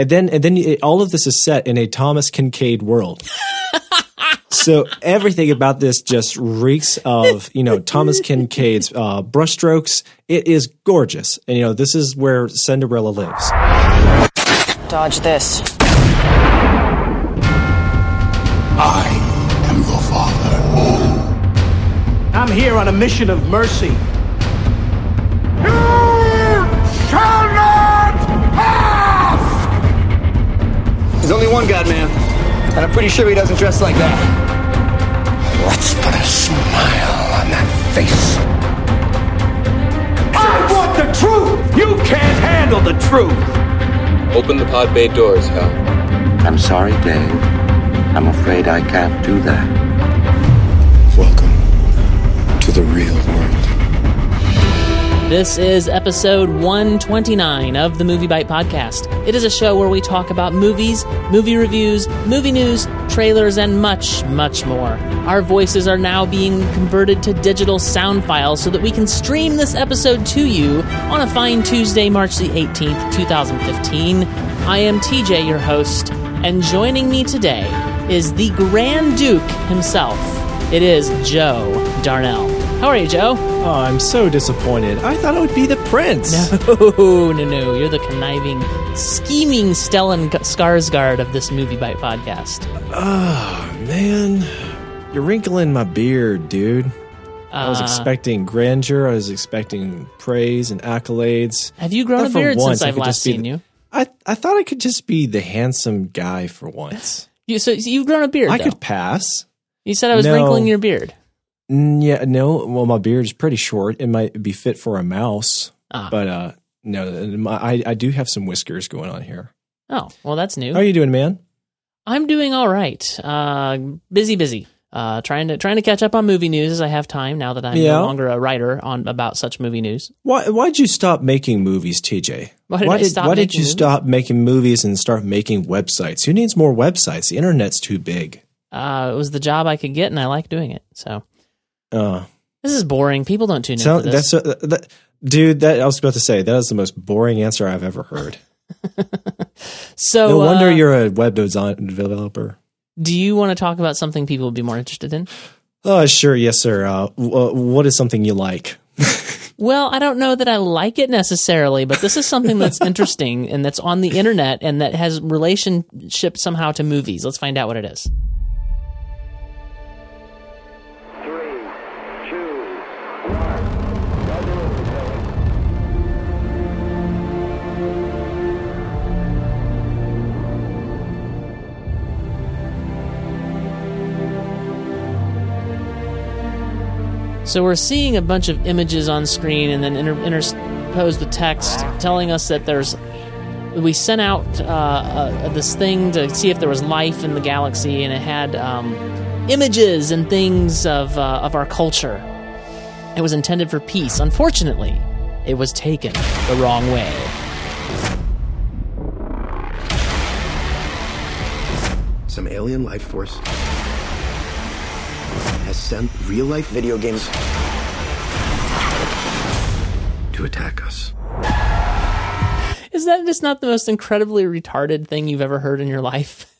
and then and then it, all of this is set in a Thomas Kinkade world. so everything about this just reeks of you know Thomas Kinkade's uh, brushstrokes. It is gorgeous, and you know this is where Cinderella lives. Dodge this. I am your father. I'm here on a mission of mercy. There's only one God, man. And I'm pretty sure he doesn't dress like that. Let's put a smile on that face. I want the truth! You can't handle the truth! Open the pod bay doors, Hal. I'm sorry, Dave. I'm afraid I can't do that. This is episode 129 of the MovieByte Podcast. It is a show where we talk about movies, movie reviews, movie news, trailers, and much, much more. Our voices are now being converted to digital sound files so that we can stream this episode to you on a fine Tuesday, March the 18th, 2015. I am TJ, your host, and joining me today is the Grand Duke himself. It is Joe Darnell. How are you, Joe? Oh, I'm so disappointed. I thought it would be the prince. No, no, no. You're the conniving, scheming Stellan Skarsgård of this MovieByte podcast. Oh man, you're wrinkling my beard, dude. I was Uh, expecting grandeur. I was expecting praise and accolades. Have you grown a for beard once since I I've could last just be seen the- you? I I thought I could just be the handsome guy for once. You so so you've grown a beard. I though. could pass. You said I was No. wrinkling your beard. Mm, yeah, no. Well, my beard is pretty short. It might be fit for a mouse, Ah. but uh, no. My, I I do have some whiskers going on here. Oh, well, that's new. How are you doing, man? I'm doing all right. Uh, busy, busy. Uh, trying to trying to catch up on movie news as I have time now that I'm Yeah. no longer a writer on about such movie news. Why why'd you stop making movies, TJ? Why did I stop why did you movies? stop making movies and start making websites? Who needs more websites? The internet's too big. Uh, it was the job I could get, and I like doing it. So Uh, this is boring. People don't tune in so this. that's uh, that, dude. That I was about to say that is the most boring answer I've ever heard. so no wonder uh, you're a web design developer. Do you want to talk about something people would be more interested in? Oh, sure, yes, sir. Uh, w- uh, what is something you like? Well, I don't know that I like it necessarily, but this is something that's interesting and that's on the internet and that has relationship somehow to movies. Let's find out what it is. So we're seeing a bunch of images on screen and then inter- interposed text telling us that there's. We sent out uh, uh, this thing to see if there was life in the galaxy, and it had um, images and things of uh, of our culture. It was intended for peace. Unfortunately, it was taken the wrong way. Some alien life force sent real life video games to attack us. Is that just not the most incredibly retarded thing you've ever heard in your life?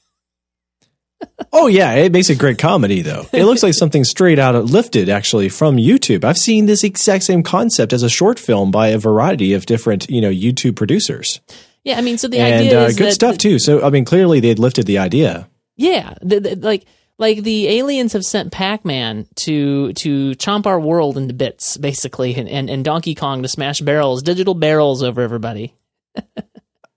Oh yeah, it makes a great comedy though. It looks like something straight out of lifted actually from YouTube. I've seen this exact same concept as a short film by a variety of different you know YouTube producers, Yeah, I mean, so the and idea uh, is good that stuff too. So I mean, clearly they had lifted the idea. Yeah, the, the, like like the aliens have sent Pac-Man to to chomp our world into bits, basically, and, and, and Donkey Kong to smash barrels, digital barrels over everybody.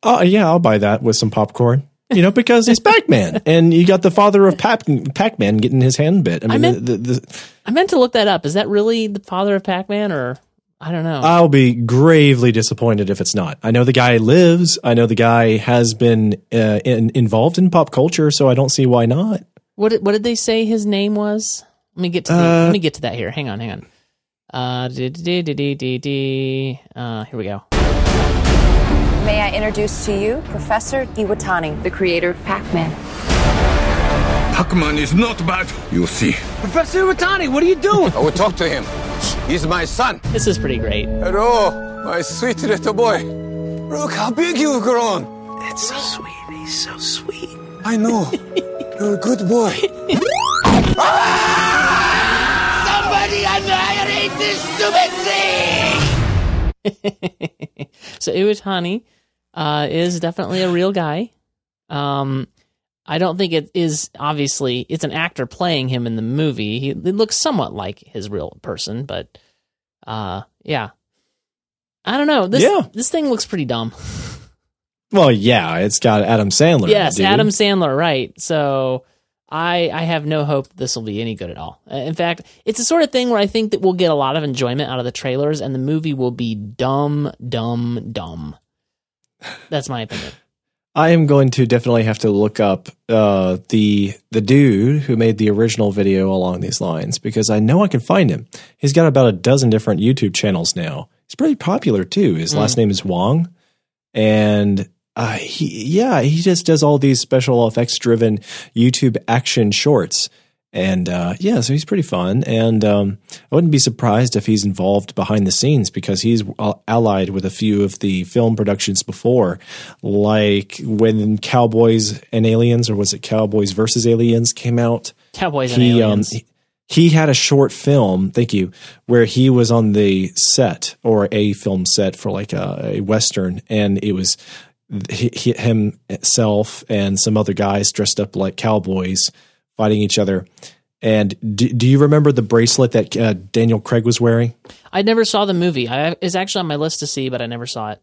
Oh yeah, I'll buy that with some popcorn. You know, because he's Pac-Man, and you got the father of Pac- Pac-Man getting his hand bit. I mean, meant- the, the, the, I meant to look that up. Is that really the father of Pac-Man, or I don't know? I'll be gravely disappointed if it's not. I know the guy lives. I know the guy has been uh, in, involved in pop culture, so I don't see why not. What did, what did they say his name was? Let me get to the, Uh, let me get to that here. Hang on, hang on. Uh, dee, dee, dee, dee, dee, dee. uh, here we go. May I introduce to you Professor Iwatani, the creator of Pac-Man. Pac-Man is not bad. You'll see. Professor Iwatani, what are you doing? I will talk to him. He's my son. This is pretty great. Hello, my sweet little boy. Look how big you've grown. That's so sweet. He's so sweet. I know. You're a good boy. Somebody annihilate this stupid thing! so Iwatani uh, is definitely a real guy. Um, I don't think it is obviously it's an actor playing him in the movie. He it looks somewhat like his real person, but uh, yeah. I don't know. This Yeah. this thing looks pretty dumb. Well, yeah, it's got Adam Sandler. yes, dude. Adam Sandler, right? So I I have no hope that this will be any good at all. Uh, In fact, it's the sort of thing where I think that we'll get a lot of enjoyment out of the trailers, and the movie will be dumb, dumb, dumb. That's my opinion. I am going to definitely have to look up uh, the the dude who made the original video along these lines because I know I can find him. He's got about a dozen different YouTube channels now. He's pretty popular too. His last name is Wong, and uh, he yeah he just does all these special effects driven YouTube action shorts. And uh, yeah, so he's pretty fun, and um, I wouldn't be surprised if he's involved behind the scenes because he's uh, allied with a few of the film productions before, like when Cowboys and Aliens, or was it Cowboys versus Aliens, came out. Cowboys and He um, he, he had a short film, thank you, where he was on the set or a film set for like a, a western, and it was he, he, himself and some other guys dressed up like cowboys fighting each other. And do, do you remember the bracelet that uh, Daniel Craig was wearing? I never saw the movie. I it's actually on my list to see, but I never saw it.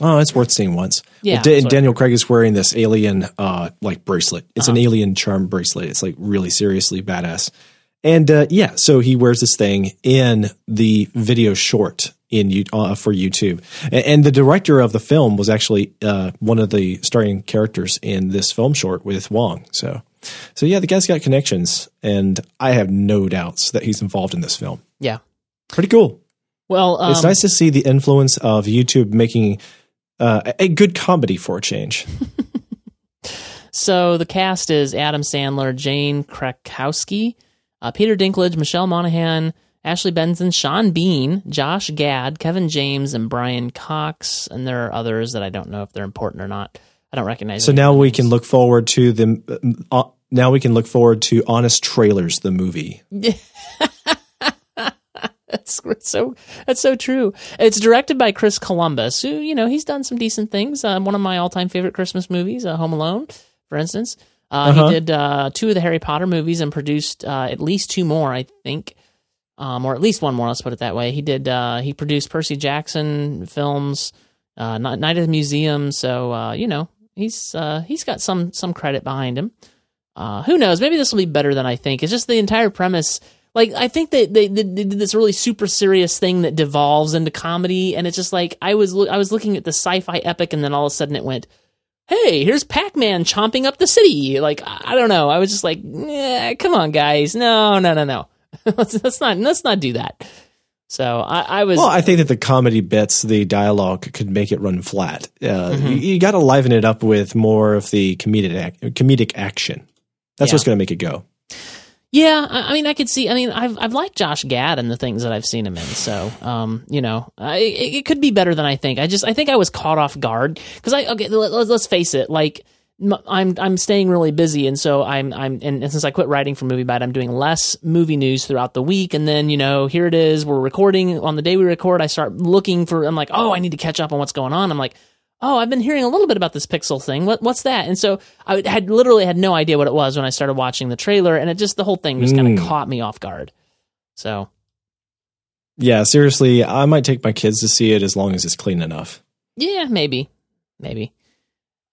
Oh, it's worth seeing once. Yeah, Well, Da- that's what I Daniel Craig is wearing this alien uh, like bracelet. It's Uh-huh. an alien charm bracelet. It's like really seriously badass. And uh, yeah, so he wears this thing in the video short in you uh, for YouTube. And, and the director of the film was actually uh, one of the starring characters in this film short with Wong. So, so yeah, the guy's got connections, and I have no doubts that he's involved in this film. Yeah. Pretty cool. Well, um, it's nice to see the influence of YouTube making uh, a- a good comedy for a change. So the cast is Adam Sandler, Jane Krakowski, uh, Peter Dinklage, Michelle Monaghan, Ashley Benson, Sean Bean, Josh Gad, Kevin James, and Brian Cox. And there are others that I don't know if they're important or not. I don't recognize. Them. So now we names. can look forward to the. Uh, now we can look forward to Honest Trailers, the movie. That's so that's so true. It's directed by Chris Columbus, who you know he's done some decent things. Uh, one of my all-time favorite Christmas movies, uh, Home Alone, for instance. Uh, Uh-huh. He did uh, two of the Harry Potter movies and produced uh, at least two more, I think, um, or at least one more. Let's put it that way. He did. Uh, he produced Percy Jackson films, uh, Night at the Museum. So uh, you know he's uh, he's got some some credit behind him. Uh, who knows? Maybe this will be better than I think. It's just the entire premise. Like I think that they, they, they did this really super serious thing that devolves into comedy, and it's just like I was loo- I was looking at the sci-fi epic, and then all of a sudden it went, "Hey, here's Pac-Man chomping up the city." Like I don't know. I was just like, "Yeah, come on, guys, no, no, no, no, let's, let's not let's not do that." So I, I was Well, I think that the comedy bits, the dialogue could make it run flat. Uh, Mm-hmm. You, you got to liven it up with more of the comedic ac- comedic action. That's Yeah. what's going to make it go. Yeah, I I mean, I could see. I mean, I've I've liked Josh Gad and the things that I've seen him in. So, um, you know, I, it, it could be better than I think. I just I think I was caught off guard because I okay. Let, let's- face it. Like, I'm I'm staying really busy, and so I'm I'm and, and since I quit writing for MovieByte, I'm doing less movie news throughout the week. And then you know, here it is. We're recording on the day we record. I start looking for. I'm like, oh, I need to catch up on what's going on. I'm like. Oh, I've been hearing a little bit about this Pixel thing. What, what's that? And so I had literally had no idea what it was when I started watching the trailer, and it just the whole thing just kind Mm. of caught me off guard. So Yeah, seriously, I might take my kids to see it as long as it's clean enough. yeah, maybe, maybe.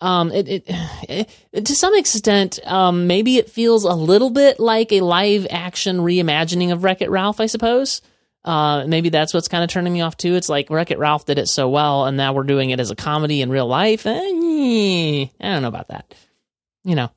Um, it, it, it to some extent, um, maybe it feels a little bit like a live action reimagining of Wreck It Ralph, I suppose. Uh, maybe that's what's kind of turning me off too. It's like Wreck It Ralph did it so well, and now we're doing it as a comedy in real life. Eh, I don't know about that. You know,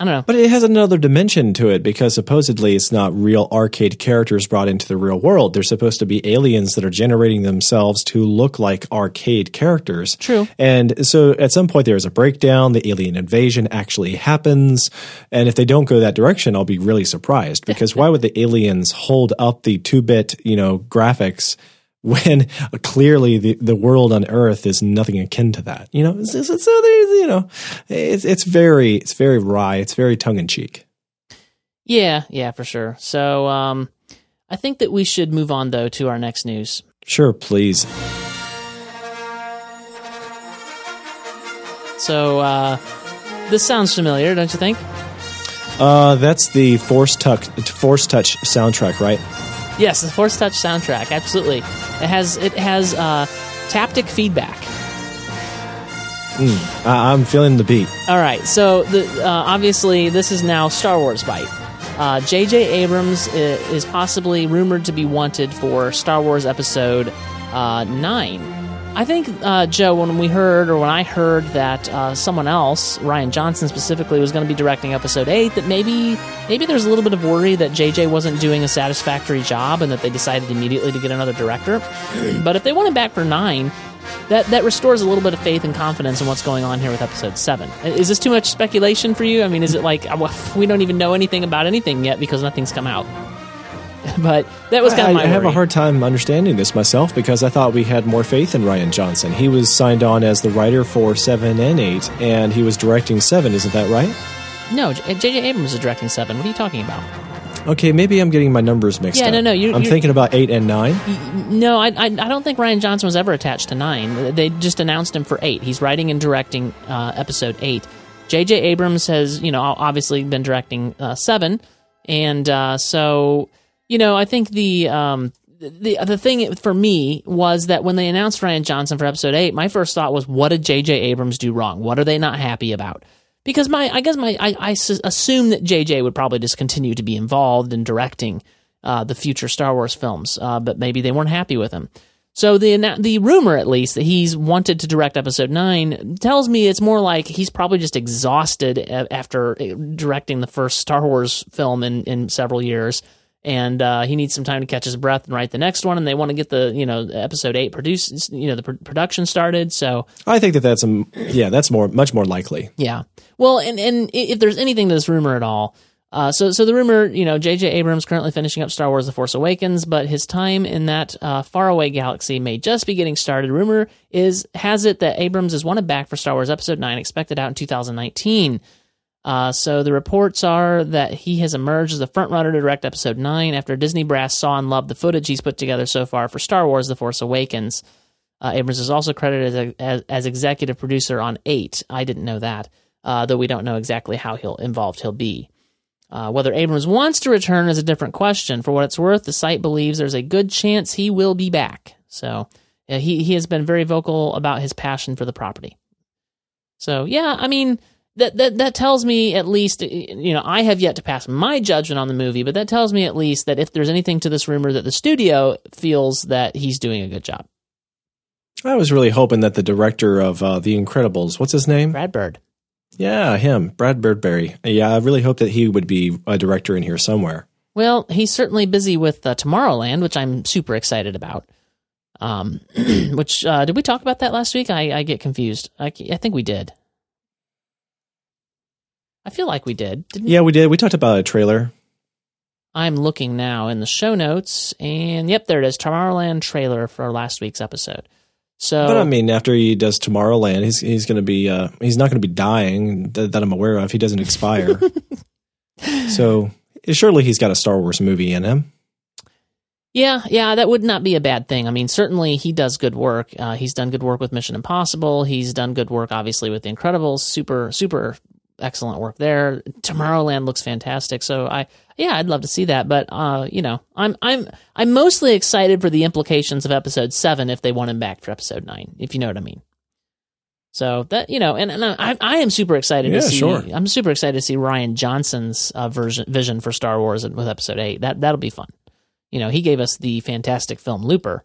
I don't know. But it has another dimension to it because supposedly it's not real arcade characters brought into the real world. They're supposed to be aliens that are generating themselves to look like arcade characters. True. And so at some point there's a breakdown, the alien invasion actually happens. And if they don't go that direction, I'll be really surprised because why would the aliens hold up the 2-bit, you know, graphics when clearly the, the world on Earth is nothing akin to that. You know, so, so, there's you know, it's it's very it's very wry. It's very tongue in cheek. Yeah, yeah, for sure. So, um, I think that we should move on though to our next news. Sure, please. So, uh, this sounds familiar, don't you think? Uh, that's the Force Touch Force Touch soundtrack, right? Yes, the Force Touch soundtrack. Absolutely, it has it has uh, taptic feedback. Mm, I, I'm feeling the beat. All right, so the, uh, obviously this is now Star Wars Bite. Uh, J.J. Abrams i- is possibly rumored to be wanted for Star Wars Episode uh, Nine. I think uh, Joe, when we heard or when I heard that uh, someone else, Rian Johnson specifically, was going to be directing Episode Eight, that maybe maybe there's a little bit of worry that J.J. wasn't doing a satisfactory job and that they decided immediately to get another director. but if they want him back for nine, that that restores a little bit of faith and confidence in what's going on here with episode 7 is this too much speculation for you i mean is it like we don't even know anything about anything yet because nothing's come out but that was kind I, of my I have a hard time understanding this myself because I thought we had more faith in Rian Johnson. He was signed on as the writer for seven and eight, and he was directing seven. Isn't that right? no jj abrams is directing 7 what are you talking about Okay, maybe I'm getting my numbers mixed Yeah, up. no, no, you- I'm thinking about eight and nine. no I, I, I don't think rian johnson was ever attached to 9 they just announced him for 8 he's writing and directing uh, episode 8 jj abrams has you know obviously been directing uh, 7 and uh, so you know i think the um, the the thing for me was that when they announced Rian Johnson for episode eight, my first thought was, what did J.J. Abrams do wrong? What are they not happy about? Because my, I guess my, I, I s- assume that J.J. would probably just continue to be involved in directing uh, the future Star Wars films, uh, but maybe they weren't happy with him. So the the rumor, at least, that he's wanted to direct episode nine tells me it's more like he's probably just exhausted after uh, directing the first Star Wars film in in several years, and uh, he needs some time to catch his breath and write the next one. And they want to get the you know episode eight produced, you know, the pr- production started. So I think that that's a, yeah, that's more much more likely. yeah. Well, and and if there's anything to this rumor at all, uh, so so the rumor, you know, J.J. Abrams currently finishing up Star Wars: The Force Awakens, but his time in that uh, faraway galaxy may just be getting started. Rumor is has it that Abrams is wanted back for Star Wars Episode Nine, expected out in 2019. Uh, so the reports are that he has emerged as the frontrunner to direct Episode Nine after Disney brass saw and loved the footage he's put together so far for Star Wars: The Force Awakens. Uh, Abrams is also credited as, as, as executive producer on Eight. I didn't know that, uh, though we don't know exactly how he'll involved he'll be. Uh, whether Abrams wants to return is a different question. For what it's worth, the site believes there's a good chance he will be back. So he he has been very vocal about his passion for the property. So yeah, I mean that that that tells me at least you know I have yet to pass my judgment on the movie, but that tells me at least that if there's anything to this rumor that the studio feels that he's doing a good job. I was really hoping that the director of uh, The Incredibles, what's his name? Brad Bird. Yeah, him, Brad Birdberry. Yeah, I really hope that he would be a director in here somewhere. Well, he's certainly busy with uh, Tomorrowland, which I'm super excited about. Um, which uh, did we talk about that last week? I, I get confused. I, I think we did. I feel like we did. Didn't Yeah, we did. We talked about a trailer. I'm looking now in the show notes, and yep, there it is. Tomorrowland trailer for last week's episode. So, But I mean, after he does Tomorrowland, he's he's going to be uh, he's not going to be dying that, that I'm aware of. He doesn't expire, so surely he's got a Star Wars movie in him. Yeah, yeah, that would not be a bad thing. I mean, certainly he does good work. Uh, he's done good work with Mission Impossible. He's done good work, obviously, with The Incredibles. Super, super excellent work there. Tomorrowland looks fantastic. So I, yeah, I'd love to see that. But uh, you know, I'm, I'm, I'm mostly excited for the implications of Episode Seven if they want him back for Episode Nine. If you know what I mean. So that you know, and, and I, I am super excited Yeah, to see. sure. I'm super excited to see Rian Johnson's uh, version vision for Star Wars with Episode Eight. That that'll be fun. You know, he gave us the fantastic film Looper,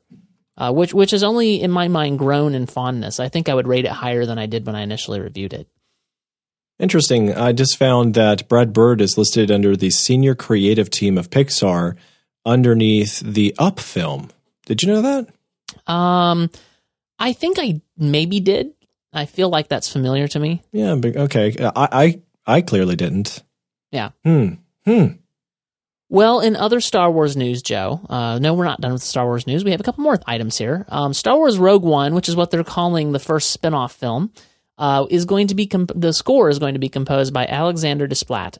uh, which which has only in my mind grown in fondness. I think I would rate it higher than I did when I initially reviewed it. Interesting. I just found that Brad Bird is listed under the senior creative team of Pixar underneath the Up film. Did you know that? Um, I think I maybe did. I feel like that's familiar to me. Yeah. But, okay. I, I I clearly didn't. Yeah. Hmm. Hmm. Well, in other Star Wars news, Joe, uh, no, we're not done with Star Wars news. We have a couple more items here. Um, Star Wars Rogue One, which is what they're calling the first spin off film, uh, is going to be, comp- the score is going to be composed by Alexander Desplat.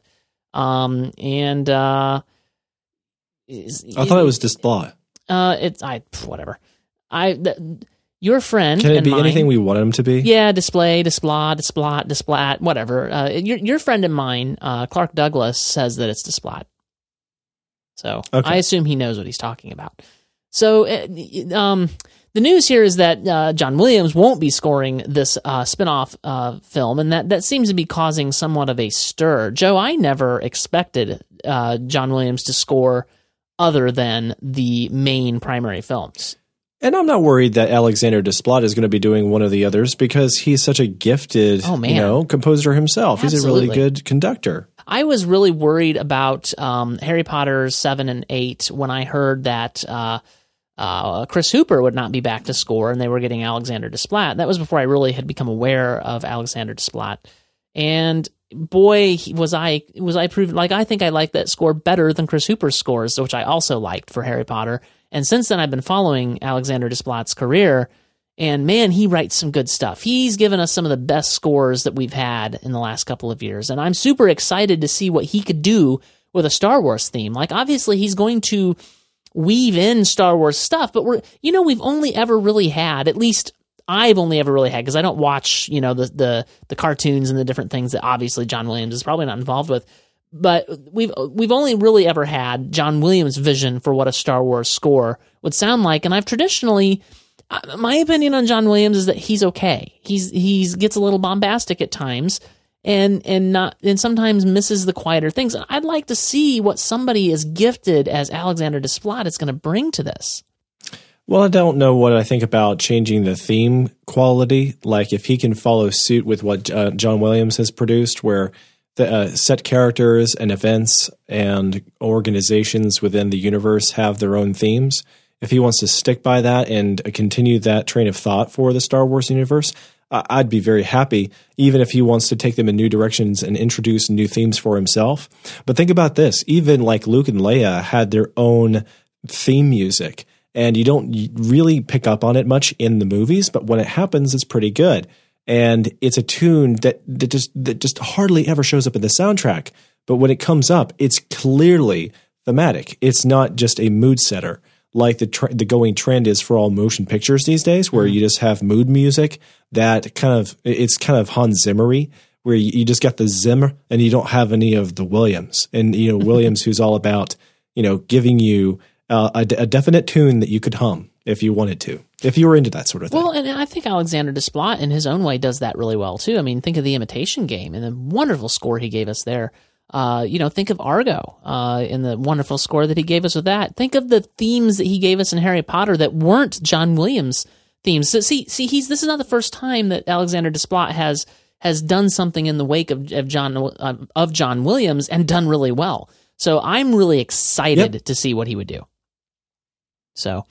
Um, and, uh, is- I thought it was Desplat. uh, it's, I, whatever. I, th- your friend. Can it and be mine- anything we want him to be? yeah, display, displot, displat, displat, whatever. Uh, your your friend of mine, uh, Clark Douglas, says that it's displat. So Okay. I assume he knows what he's talking about. So, uh, um, the news here is that uh, John Williams won't be scoring this uh, spinoff uh, film, and that that seems to be causing somewhat of a stir. Joe, I never expected uh, John Williams to score other than the main primary films. And I'm not worried that Alexander Desplat is going to be doing one of the others because he's such a gifted, Oh, man. you know, composer himself. He's a really good conductor. I was really worried about um, Harry Potter seven and eight when I heard that uh, uh, Chris Hooper would not be back to score, and they were getting Alexander Desplat. That was before I really had become aware of Alexander Desplat, and boy, was I was I proven like I think I liked that score better than Chris Hooper's scores, which I also liked for Harry Potter. And since then, I've been following Alexander Desplat's career, and man, he writes some good stuff. He's given us some of the best scores that we've had in the last couple of years. And I'm super excited to see what he could do with a Star Wars theme. Like, obviously, he's going to weave in Star Wars stuff, but we're, you know, we've only ever really had, at least I've only ever really had, because I don't watch, you know, the, the, the cartoons and the different things that obviously John Williams is probably not involved with but we've we've only really ever had John Williams' vision for what a Star Wars score would sound like, and I've traditionally, uh, my opinion on John Williams is that he's okay. He's he's gets a little bombastic at times, and and not and sometimes misses the quieter things. I'd like to see what somebody as gifted as Alexander Desplat is going to bring to this. Well, I don't know what I think about changing the theme quality. Like if he can follow suit with what uh, John Williams has produced, where the uh, set characters and events and organizations within the universe have their own themes. If he wants to stick by that and continue that train of thought for the Star Wars universe, I'd be very happy, even if he wants to take them in new directions and introduce new themes for himself. But think about this even like Luke and Leia had their own theme music, and you don't really pick up on it much in the movies, but when it happens, it's pretty good. And it's a tune that, that just that just hardly ever shows up in the soundtrack. But when it comes up, it's clearly thematic. It's not just a mood setter like the tr- the going trend is for all motion pictures these days, where you just have mood music that kind of it's kind of Hans Zimmery, where you, you just got the Zimmer and you don't have any of the Williams, and you know Williams, who's all about you know giving you uh, a, a definite tune that you could hum if you wanted to, if you were into that sort of thing. Well, and I think Alexander Desplat, in his own way, does that really well too. I mean, think of the Imitation Game and the wonderful score he gave us there. Uh, you know, think of Argo uh, and the wonderful score that he gave us with that. Think of the themes that he gave us in Harry Potter that weren't John Williams themes. So, see, see, he's this is not the first time that Alexander Desplat has has done something in the wake of, of John uh, of John Williams and done really well. So I'm really excited to see what he would do. So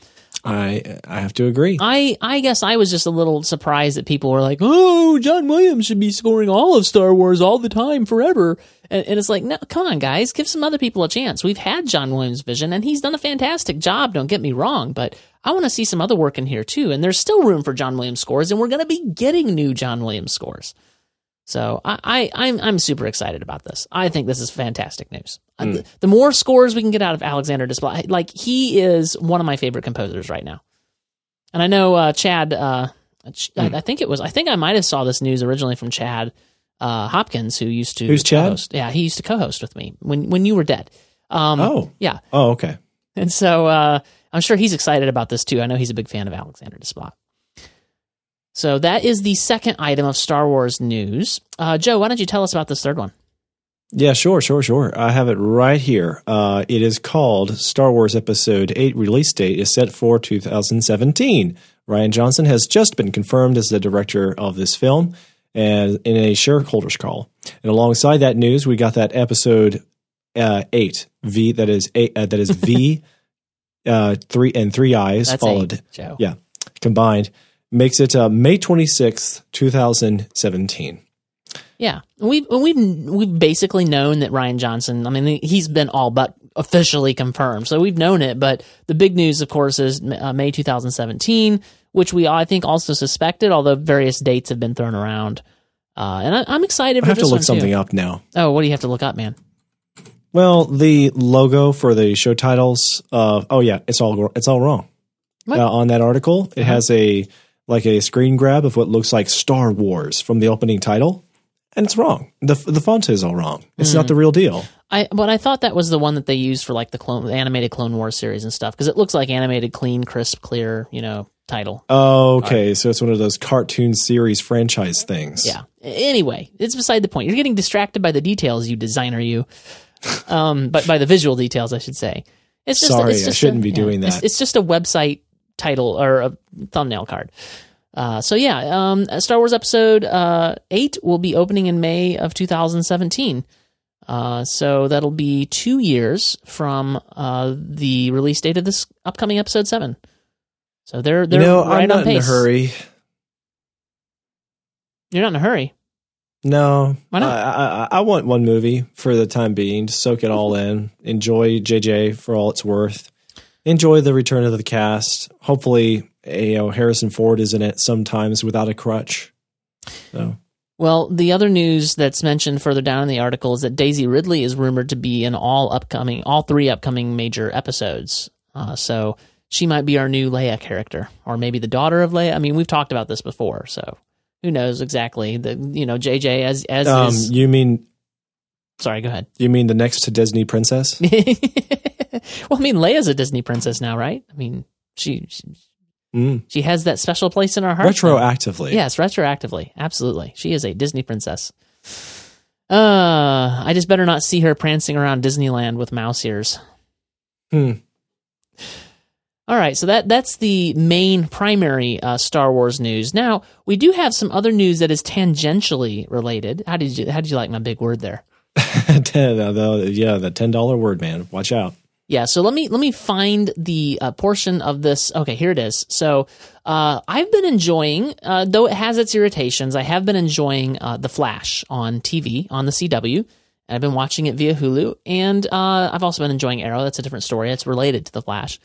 I I have to agree. I I guess I was just a little surprised that people were like, "Oh, John Williams should be scoring all of Star Wars all the time forever." And, and it's like, no, come on, guys, give some other people a chance. We've had John Williams' vision, and he's done a fantastic job. Don't get me wrong, but I want to see some other work in here too. And there's still room for John Williams scores, and we're going to be getting new John Williams scores. So I, I I'm I'm super excited about this. I think this is fantastic news. Uh, The, the more scores we can get out of Alexander Desplat, like he is one of my favorite composers right now. And I know uh, Chad. Uh, Ch- I, I think it was. I think I might have saw this news originally from Chad uh, Hopkins, who used to Who's Chad? co-host. Yeah, he used to co-host with me when when you were dead. Um, Oh. yeah, Oh, okay. and so uh, I'm sure he's excited about this too. I know he's a big fan of Alexander Desplat. So that is the second item of Star Wars news. Uh, Joe, why don't you tell us about this third one? Yeah, sure, sure, sure. I have it right here. Uh, it is called Star Wars Episode 8 release date is set for 2017. Rian Johnson has just been confirmed as the director of this film and in a shareholders call. And alongside that news, we got that episode uh, 8 V that is eight, uh, that is V uh, 3 and 3 eyes That's followed eight, yeah, combined makes it uh, May 26th, 2017. Yeah, we've we've we've basically known that Rian Johnson. I mean, he's been all but officially confirmed. So we've known it, but the big news, of course, is uh, May 2017, which we I think also suspected, although various dates have been thrown around. Uh, and I, I'm excited I for have to look something too. up now. Oh, what do you have to look up, man? Well, the logo for the show titles. Uh, oh yeah, it's all it's all wrong. What? Uh, on that article, it has a like a screen grab of what looks like Star Wars from the opening title, and it's wrong. the The font is all wrong. It's not the real deal. I but I thought that was the one that they used for like the clone the animated Clone Wars series and stuff because it looks like animated, clean, crisp, clear, you know, title. Oh, okay, so it's one of those cartoon series franchise things. Yeah. Anyway, it's beside the point. You're getting distracted by the details, you designer, you. Um, but by the visual details, I should say. It's just. Sorry, it's I shouldn't a- be yeah, doing it's- that. It's, just a website title or a thumbnail card. Uh, so yeah, um, Star Wars Episode uh, Eight will be opening in May of 2017. Uh, so that'll be two years from uh, the release date of this upcoming Episode Seven. So they're they're know, right I'm on not in a pace. hurry. You're not in a hurry. No, Why not? I, I, I want one movie for the time being to soak it all in. Enjoy JJ for all it's worth. Enjoy the return of the cast. Hopefully, you know Harrison Ford is in it sometimes without a crutch. So Well, the other news that's mentioned further down in the article is that Daisy Ridley is rumored to be in all upcoming, all three upcoming major episodes. Uh, so she might be our new Leia character, or maybe the daughter of Leia. I mean, we've talked about this before, so who knows exactly? The you know JJ as as um, is. you mean Sorry, go ahead. you mean the next to Disney princess? well, I mean, Leia's a Disney princess now, right? I mean, she she, Mm. she has that special place in our hearts. now. Retroactively, Yes, retroactively. Absolutely. She is a Disney princess. Uh, I just better not see her prancing around Disneyland with mouse ears. Hmm. All right, so that that's the main primary uh, Star Wars news. Now we do have some other news that is tangentially related. How did you How did you like my big word there? Uh, yeah, the ten dollar word, man. Watch out. Yeah, so let me let me find the uh, portion of this. Okay, here it is. So uh, I've been enjoying, uh, though it has its irritations. I have been enjoying uh, the Flash on TV on the CW. And I've been watching it via Hulu, and uh, I've also been enjoying Arrow. That's a different story. It's related to the Flash.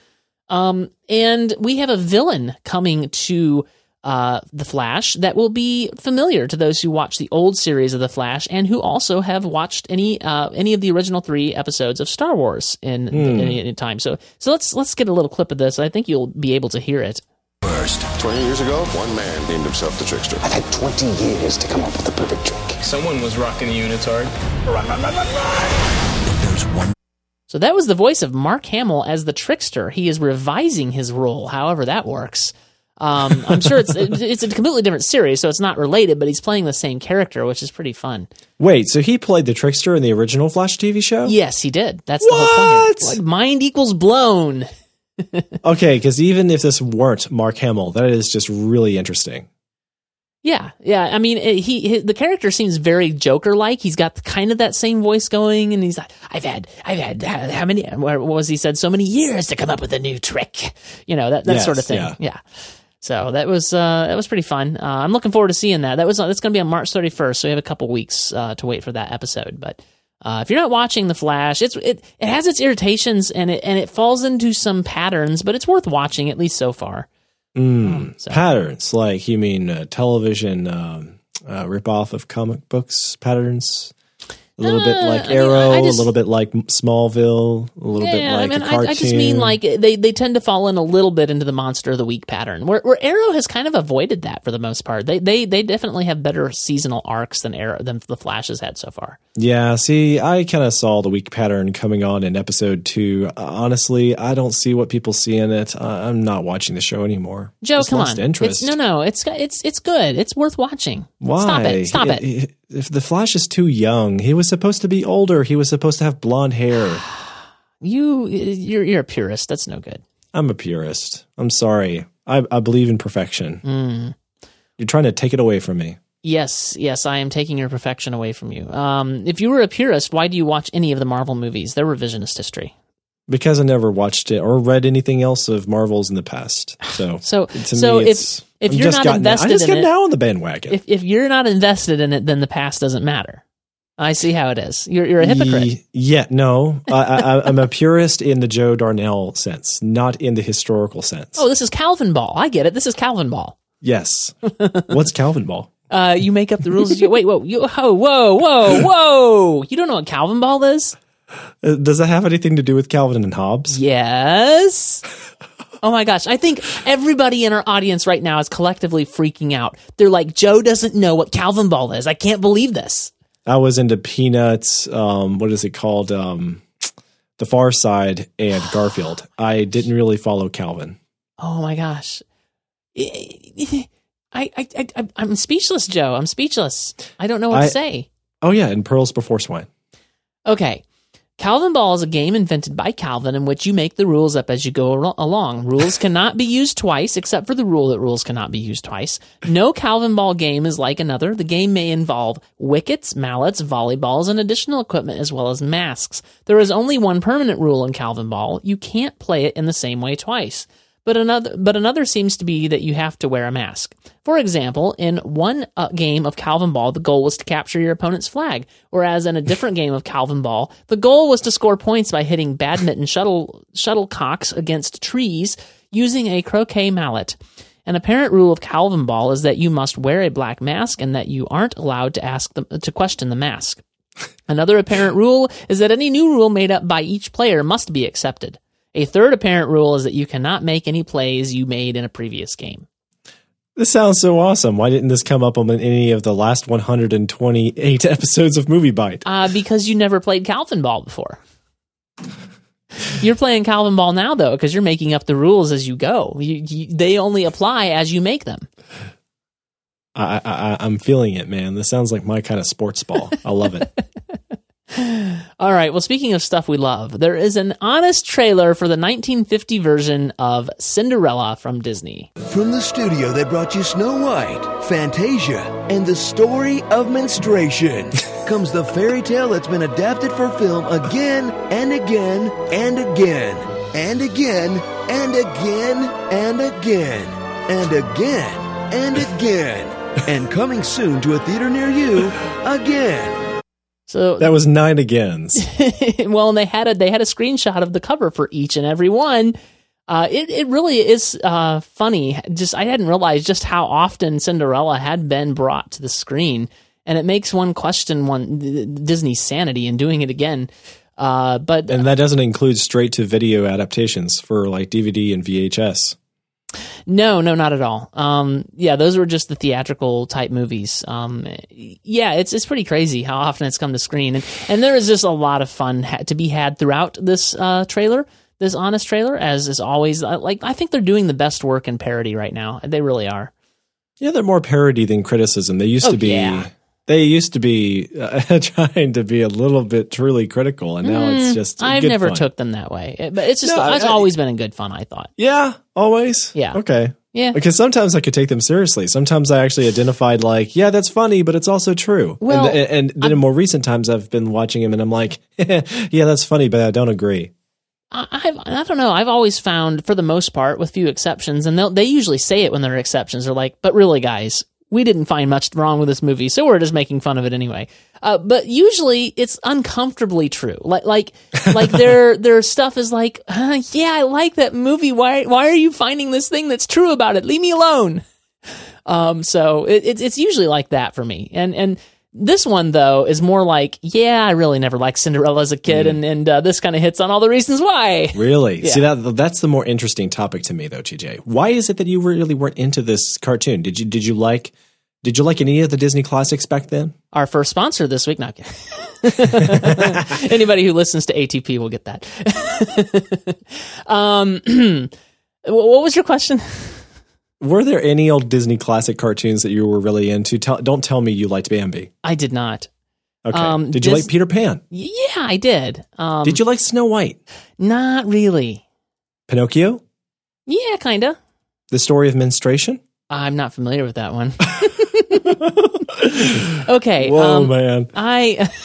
Um, and we have a villain coming to uh, the Flash that will be familiar to those who watch the old series of the Flash and who also have watched any uh, any of the original three episodes of Star Wars in, in any time. So so let's let's get a little clip of this. I think you'll be able to hear it. First. 20 years ago, one man named himself the Trickster. I've had 20 years to come up with the perfect trick. Someone was rocking the unitard. But there's one So that was the voice of Mark Hamill as the trickster. He is revising his role, however that works. Um, I'm sure it's it's a completely different series, so it's not related, but he's playing the same character, which is pretty fun. Wait, so he played the trickster in the original Flash TV show? Yes, he did. That's the whole point. Here. Like, mind equals blown. Okay, because even if this weren't Mark Hamill, that is just really interesting. Yeah, yeah. I mean, it, he, he the character seems very Joker like. He's got kind of that same voice going, and he's like, "I've had, I've had how, how many? What was he said? So many years to come up with a new trick." You know that that Yes, sort of thing. yeah. Yeah. So that was uh, that was pretty fun. Uh, I'm looking forward to seeing that. That was that's going to be on March 31st, so we have a couple weeks uh, to wait for that episode. But uh, if you're not watching The Flash, it's it it has its irritations and it and it falls into some patterns, but it's worth watching at least so far. Mm, so- Patterns, like you mean uh, television um, uh, ripoff of comic books patterns? A little bit Uh, like I mean, Arrow, I- just- a little bit like Smallville, a little bit like I mean, a I, cartoon. I just mean like they, they tend to fall in a little bit into the monster of the week pattern, where, where Arrow has kind of avoided that for the most part. They they they definitely have better seasonal arcs than Arrow than the Flash has had so far. Yeah, see, I kind of saw the weak pattern coming on in episode two. Honestly, I don't see what people see in it. I'm not watching the show anymore. Joe, Just come on, interest. it's no no, it's it's it's good. It's worth watching. Why? Stop it! Stop it! If the Flash is too young, he was supposed to be older. He was supposed to have blonde hair. You you're you're a purist. That's no good. I'm a purist. I'm sorry. I, I believe in perfection. Mm. You're trying to take it away from me. Yes, yes, I am taking your perfection away from you. Um, if you were a purist, why do you watch any of the Marvel movies? They're revisionist history. Because I never watched it or read anything else of Marvel's in the past. So, So- to so me, if- it's, if I'm you're not invested I just in got now on the bandwagon. If if you're not invested in it, then the past doesn't matter. I see how it is. You're you're a hypocrite. Ye- yeah, no, I, I, I'm a purist in the Joe Darnell sense, not in the historical sense. Oh, this is Calvin Ball. I get it. This is Calvin Ball. Yes. What's Calvin Ball? Uh, you make up the rules. you, wait, whoa, you, whoa, whoa, whoa, whoa! You don't know what Calvin Ball is? Uh, Does that have anything to do with Calvin and Hobbes? Yes. Oh my gosh. I think everybody in our audience right now is collectively freaking out. They're like, Joe doesn't know what Calvin Ball is. I can't believe this. I was into Peanuts. Um, what is it called? Um, the Far Side and Garfield. I didn't really follow Calvin. Oh my gosh. I, I, I, I'm speechless, Joe. I'm speechless. I don't know what I- to say. Oh yeah, and Pearls Before Swine. Okay. Calvin Ball is a game invented by Calvin in which you make the rules up as you go along. Rules cannot be used twice, except for the rule that rules cannot be used twice. No Calvin Ball game is like another. The game may involve wickets, mallets, volleyballs, and additional equipment as well as masks. There is only one permanent rule in Calvin Ball. You can't play it in the same way twice. But another, but another seems to be that you have to wear a mask. For example, in one uh, game of Calvin Ball, the goal was to capture your opponent's flag, whereas in a different game of Calvin Ball, the goal was to score points by hitting badminton shuttle shuttlecocks against trees using a croquet mallet. An apparent rule of Calvin Ball is that you must wear a black mask and that you aren't allowed to ask them to question the mask. Another apparent rule is that any new rule made up by each player must be accepted. A third apparent rule is that you cannot make any plays you made in a previous game. This sounds so awesome. Why didn't this come up on any of the last 128 episodes of MovieByte? Uh, because you never played Calvin Ball before. You're playing Calvin Ball now, though, because you're making up the rules as you go. You, you, they only apply as you make them. I, I, I'm feeling it, man. This sounds like my kind of sports ball. I love it. All right. Well, speaking of stuff we love, there is an honest trailer for the 1950 version of Cinderella from Disney. From the studio that brought you Snow White, Fantasia, and the story of menstruation comes the fairy tale that's been adapted for film again and again and again and again and again and again and again and again and coming soon to a theater near you again. So That was nine agains. well, and they had a they had a screenshot of the cover for each and every one. Uh, it it really is uh, funny. Just I hadn't realized just how often Cinderella had been brought to the screen, and it makes one question one Disney's sanity in doing it again. Uh, but and that doesn't include straight to video adaptations for like DVD and VHS. No, no, not at all. Um, yeah, those were just the theatrical type movies. Um, yeah, it's it's pretty crazy how often it's come to screen, and and there is just a lot of fun ha- to be had throughout this uh, trailer, this honest trailer. As is always, uh, like I think they're doing the best work in parody right now. They really are. Yeah, they're more parody than criticism. They used Oh, to be. yeah. They used to be uh, trying to be a little bit truly critical, and now it's Mm, just. I've never fun. took them that way, It- but it's just No, it's I- always been a good fun. I thought. Yeah, always. Yeah. Okay. Yeah. Because sometimes I could take them seriously. Sometimes I actually identified like, yeah, that's funny, but it's also true. Well, and, and then in more recent times, I've been watching him, and I'm like, yeah, that's funny, but I don't agree. I, I've, I don't know. I've always found, for the most part, with few exceptions, and they'll- they usually say it when there are exceptions. They're like, "But really, guys, we didn't find much wrong with this movie, so we're just making fun of it anyway." Uh, but usually, it's uncomfortably true. Like, like, like their their stuff is like, huh, "Yeah, I like that movie. Why why are you finding this thing that's true about it? Leave me alone." Um, so it, it's it's usually like that for me, and and. This one though is more like, yeah, I really never liked Cinderella as a kid, and and uh, this kind of hits on all the reasons why. Really? Yeah. See that that's the more interesting topic to me, though, TJ. Why is it that you really weren't into this cartoon? Did you did you like did you like any of the Disney classics back then? Our first sponsor this week, not anybody who listens to ATP will get that. um, what was your question? Were there any old Disney classic cartoons that you were really into? Tell, don't tell me you liked Bambi. I did not. Okay. Um, did you Dis- like Peter Pan? Yeah, I did. Um, did you like Snow White? Not really. Pinocchio? Yeah, kinda. The story of menstruation? I'm not familiar with that one. okay. Whoa, um, man. I.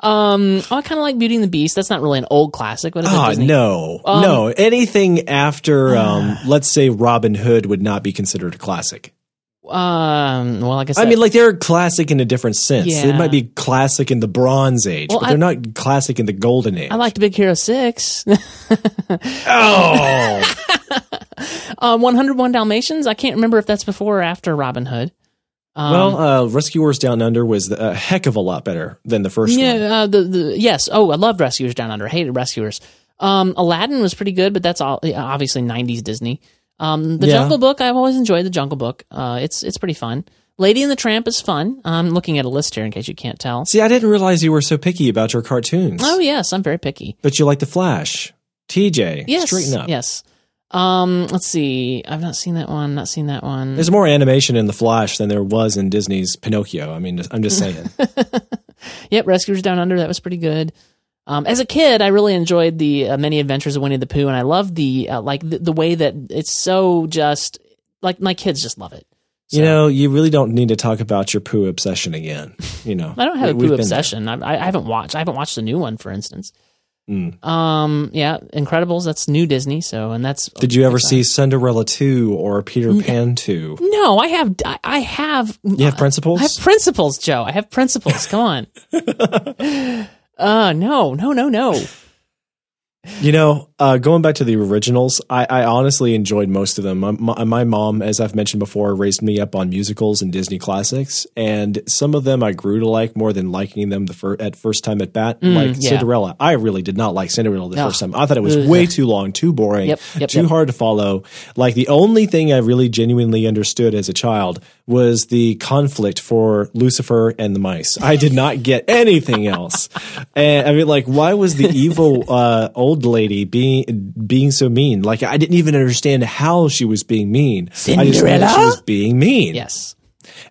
um, oh, I kind of like Beauty and the Beast. That's not really an old classic, but Ah, Disney. no, Um, no. Anything after, um, let's say Robin Hood would not be considered a classic. Um, well, like I said, I mean, like they're classic in a different sense. Yeah. It might be classic in the Bronze Age, Well, but they're I- not classic in the Golden Age. I liked Big Hero Six. oh, uh, 101 Dalmatians. I can't remember if that's before or after Robin Hood. Um, well, uh, Rescuers Down Under was a heck of a lot better than the first yeah, one. uh, the the yes. Oh, I loved Rescuers Down Under. I Hated Rescuers. Um, Aladdin was pretty good, but that's all obviously 90s Disney. Um, the Yeah. Jungle Book. I've always enjoyed the Jungle Book. Uh, it's it's pretty fun. Lady and the Tramp is fun. I'm looking at a list here in case you can't tell. See, I didn't realize you were so picky about your cartoons. Oh yes, I'm very picky. But you like the Flash, TJ. Yes, straighten up. yes. Um, let's see. I've not seen that one. Not seen that one. There's more animation in the Flash than there was in Disney's Pinocchio. I mean, I'm just saying. Yep, Rescuers Down Under. That was pretty good. Um, as a kid, I really enjoyed the uh, Many Adventures of Winnie the Pooh, and I love the uh, like the, the way that it's so just like my kids just love it. You know, you really don't need to talk about your poo obsession again. You know, I don't have a We- we've Pooh obsession. I, I haven't watched. I haven't watched the new one, for instance. Mm. Um, yeah, Incredibles. That's new Disney. So, and that's Did you ever see Cinderella 2 or Peter Pan 2? no. I have. I, I have. You have principles? I have principles, Joe. I have principles. Come on. uh no, no, no, no. You know, uh, going back to the originals, I, I honestly enjoyed most of them. My, my, my mom, as I've mentioned before, raised me up on musicals and Disney classics, and some of them I grew to like more than liking them the fir- at first time at bat. Mm, like yeah. Cinderella, I really did not like Cinderella the Ugh. first time. I thought it was Ugh. way too long, too boring, Yep, yep, too yep. hard to follow. Like the only thing I really genuinely understood as a child was the conflict for Lucifer and the mice. I did not get anything else. And I mean, like, why was the evil uh, old lady being being so mean? Like, I didn't even understand how she was being mean. I just she Cinderella? was being mean. Yes.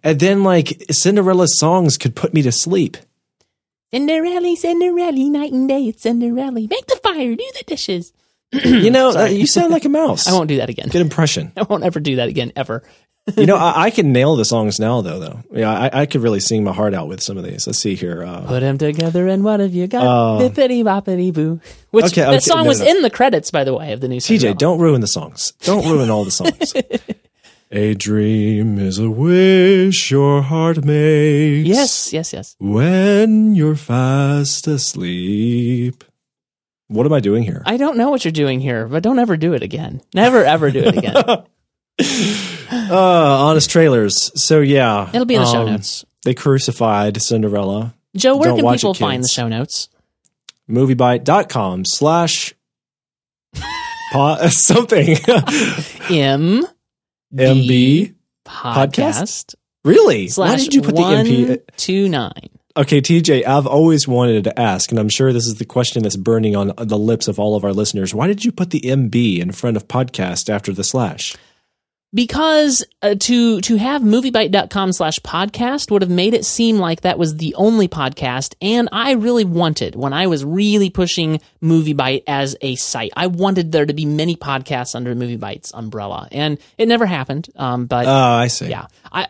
And then, like, Cinderella's songs could put me to sleep. Cinderella, Cinderella, night and day, it's Cinderella. Make the fire, do the dishes. You know, uh, you sound like a mouse. I won't do that again. Good impression. I won't ever do that again, ever. You know, I, I can nail the songs now, though. Though, yeah, I, I could really sing my heart out with some of these. Let's see here. Uh, Put them together, and what have you got? Uh, Bippity boppity boo. Which Okay, that okay, song no, was no. in the credits, by the way, of the new Cinderella. TJ, don't ruin the songs. Don't ruin all the songs. a dream is a wish your heart makes. Yes, yes, yes. When you're fast asleep. What am I doing here? I don't know what you're doing here, but don't ever do it again. Never ever do it again. Uh, honest trailers. So yeah, It'll be in the show um, notes. They crucified Cinderella. Joe, where Don't can people it, find the show notes? MovieByte.com slash po- something. M MB podcast, Really? slash Why did you put the MP? two nine. Okay, TJ, I've always wanted to ask, and I'm sure this is the question that's burning on the lips of all of our listeners. Why did you put the MB in front of podcast after the slash? Because uh, to to have moviebyte.com slash podcast would have made it seem like that was the only podcast. And i really wanted when i was really pushing MovieByte as a site i wanted there to be many podcasts under MovieByte's umbrella. And it never happened um, but Oh, I see. yeah i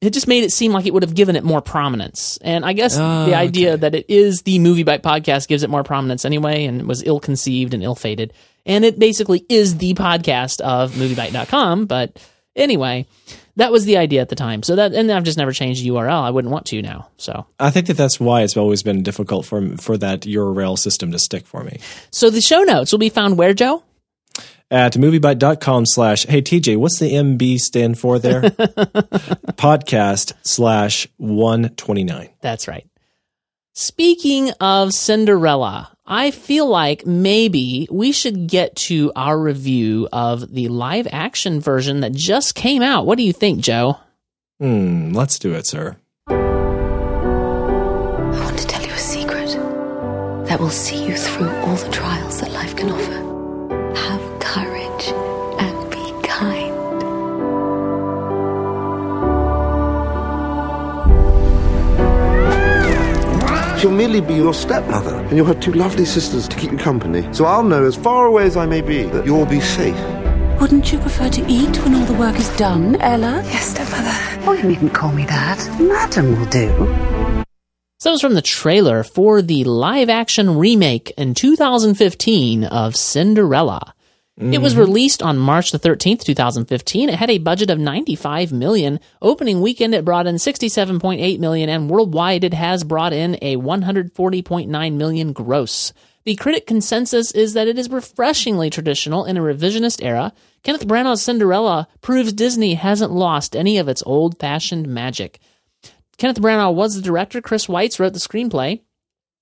it just made it seem like it would have given it more prominence. And i guess Oh, the idea that it is the MovieByte podcast gives it more prominence anyway and was ill-conceived and ill-fated and it basically is the podcast of moviebyte.com but anyway that was the idea at the time so that and i've just never changed the url i wouldn't want to now so I think that that's why it's always been difficult for for that URL system to stick for me. so the show notes will be found where joe At moviebyte.com slash, hey TJ, what's the MB stand for there? Podcast slash 129. That's right. Speaking of Cinderella, I feel like maybe we should get to our review of the live action version that just came out. What do you think, Joe? Hmm, let's do it, sir. I want to tell you a secret that will see you through all the trials that life can offer. Have She'll merely be your stepmother, and you'll have two lovely sisters to keep you company. So I'll know, as far away as I may be, that you'll be safe. Wouldn't you prefer to eat when all the work is done, Ella? Yes, stepmother. Oh, you needn't call me that. Madam will do. So that was from the trailer for the live action remake in 2015 of Cinderella. It was Mhm. released on March the 13th, 2015. It had a budget of 95 million. Opening weekend it brought in 67.8 million and worldwide it has brought in a 140.9 million gross. The critic consensus is that it is refreshingly traditional in a revisionist era. Kenneth Branagh's Cinderella proves Disney hasn't lost any of its old-fashioned magic. Kenneth Branagh was the director. Chris Weitz wrote the screenplay.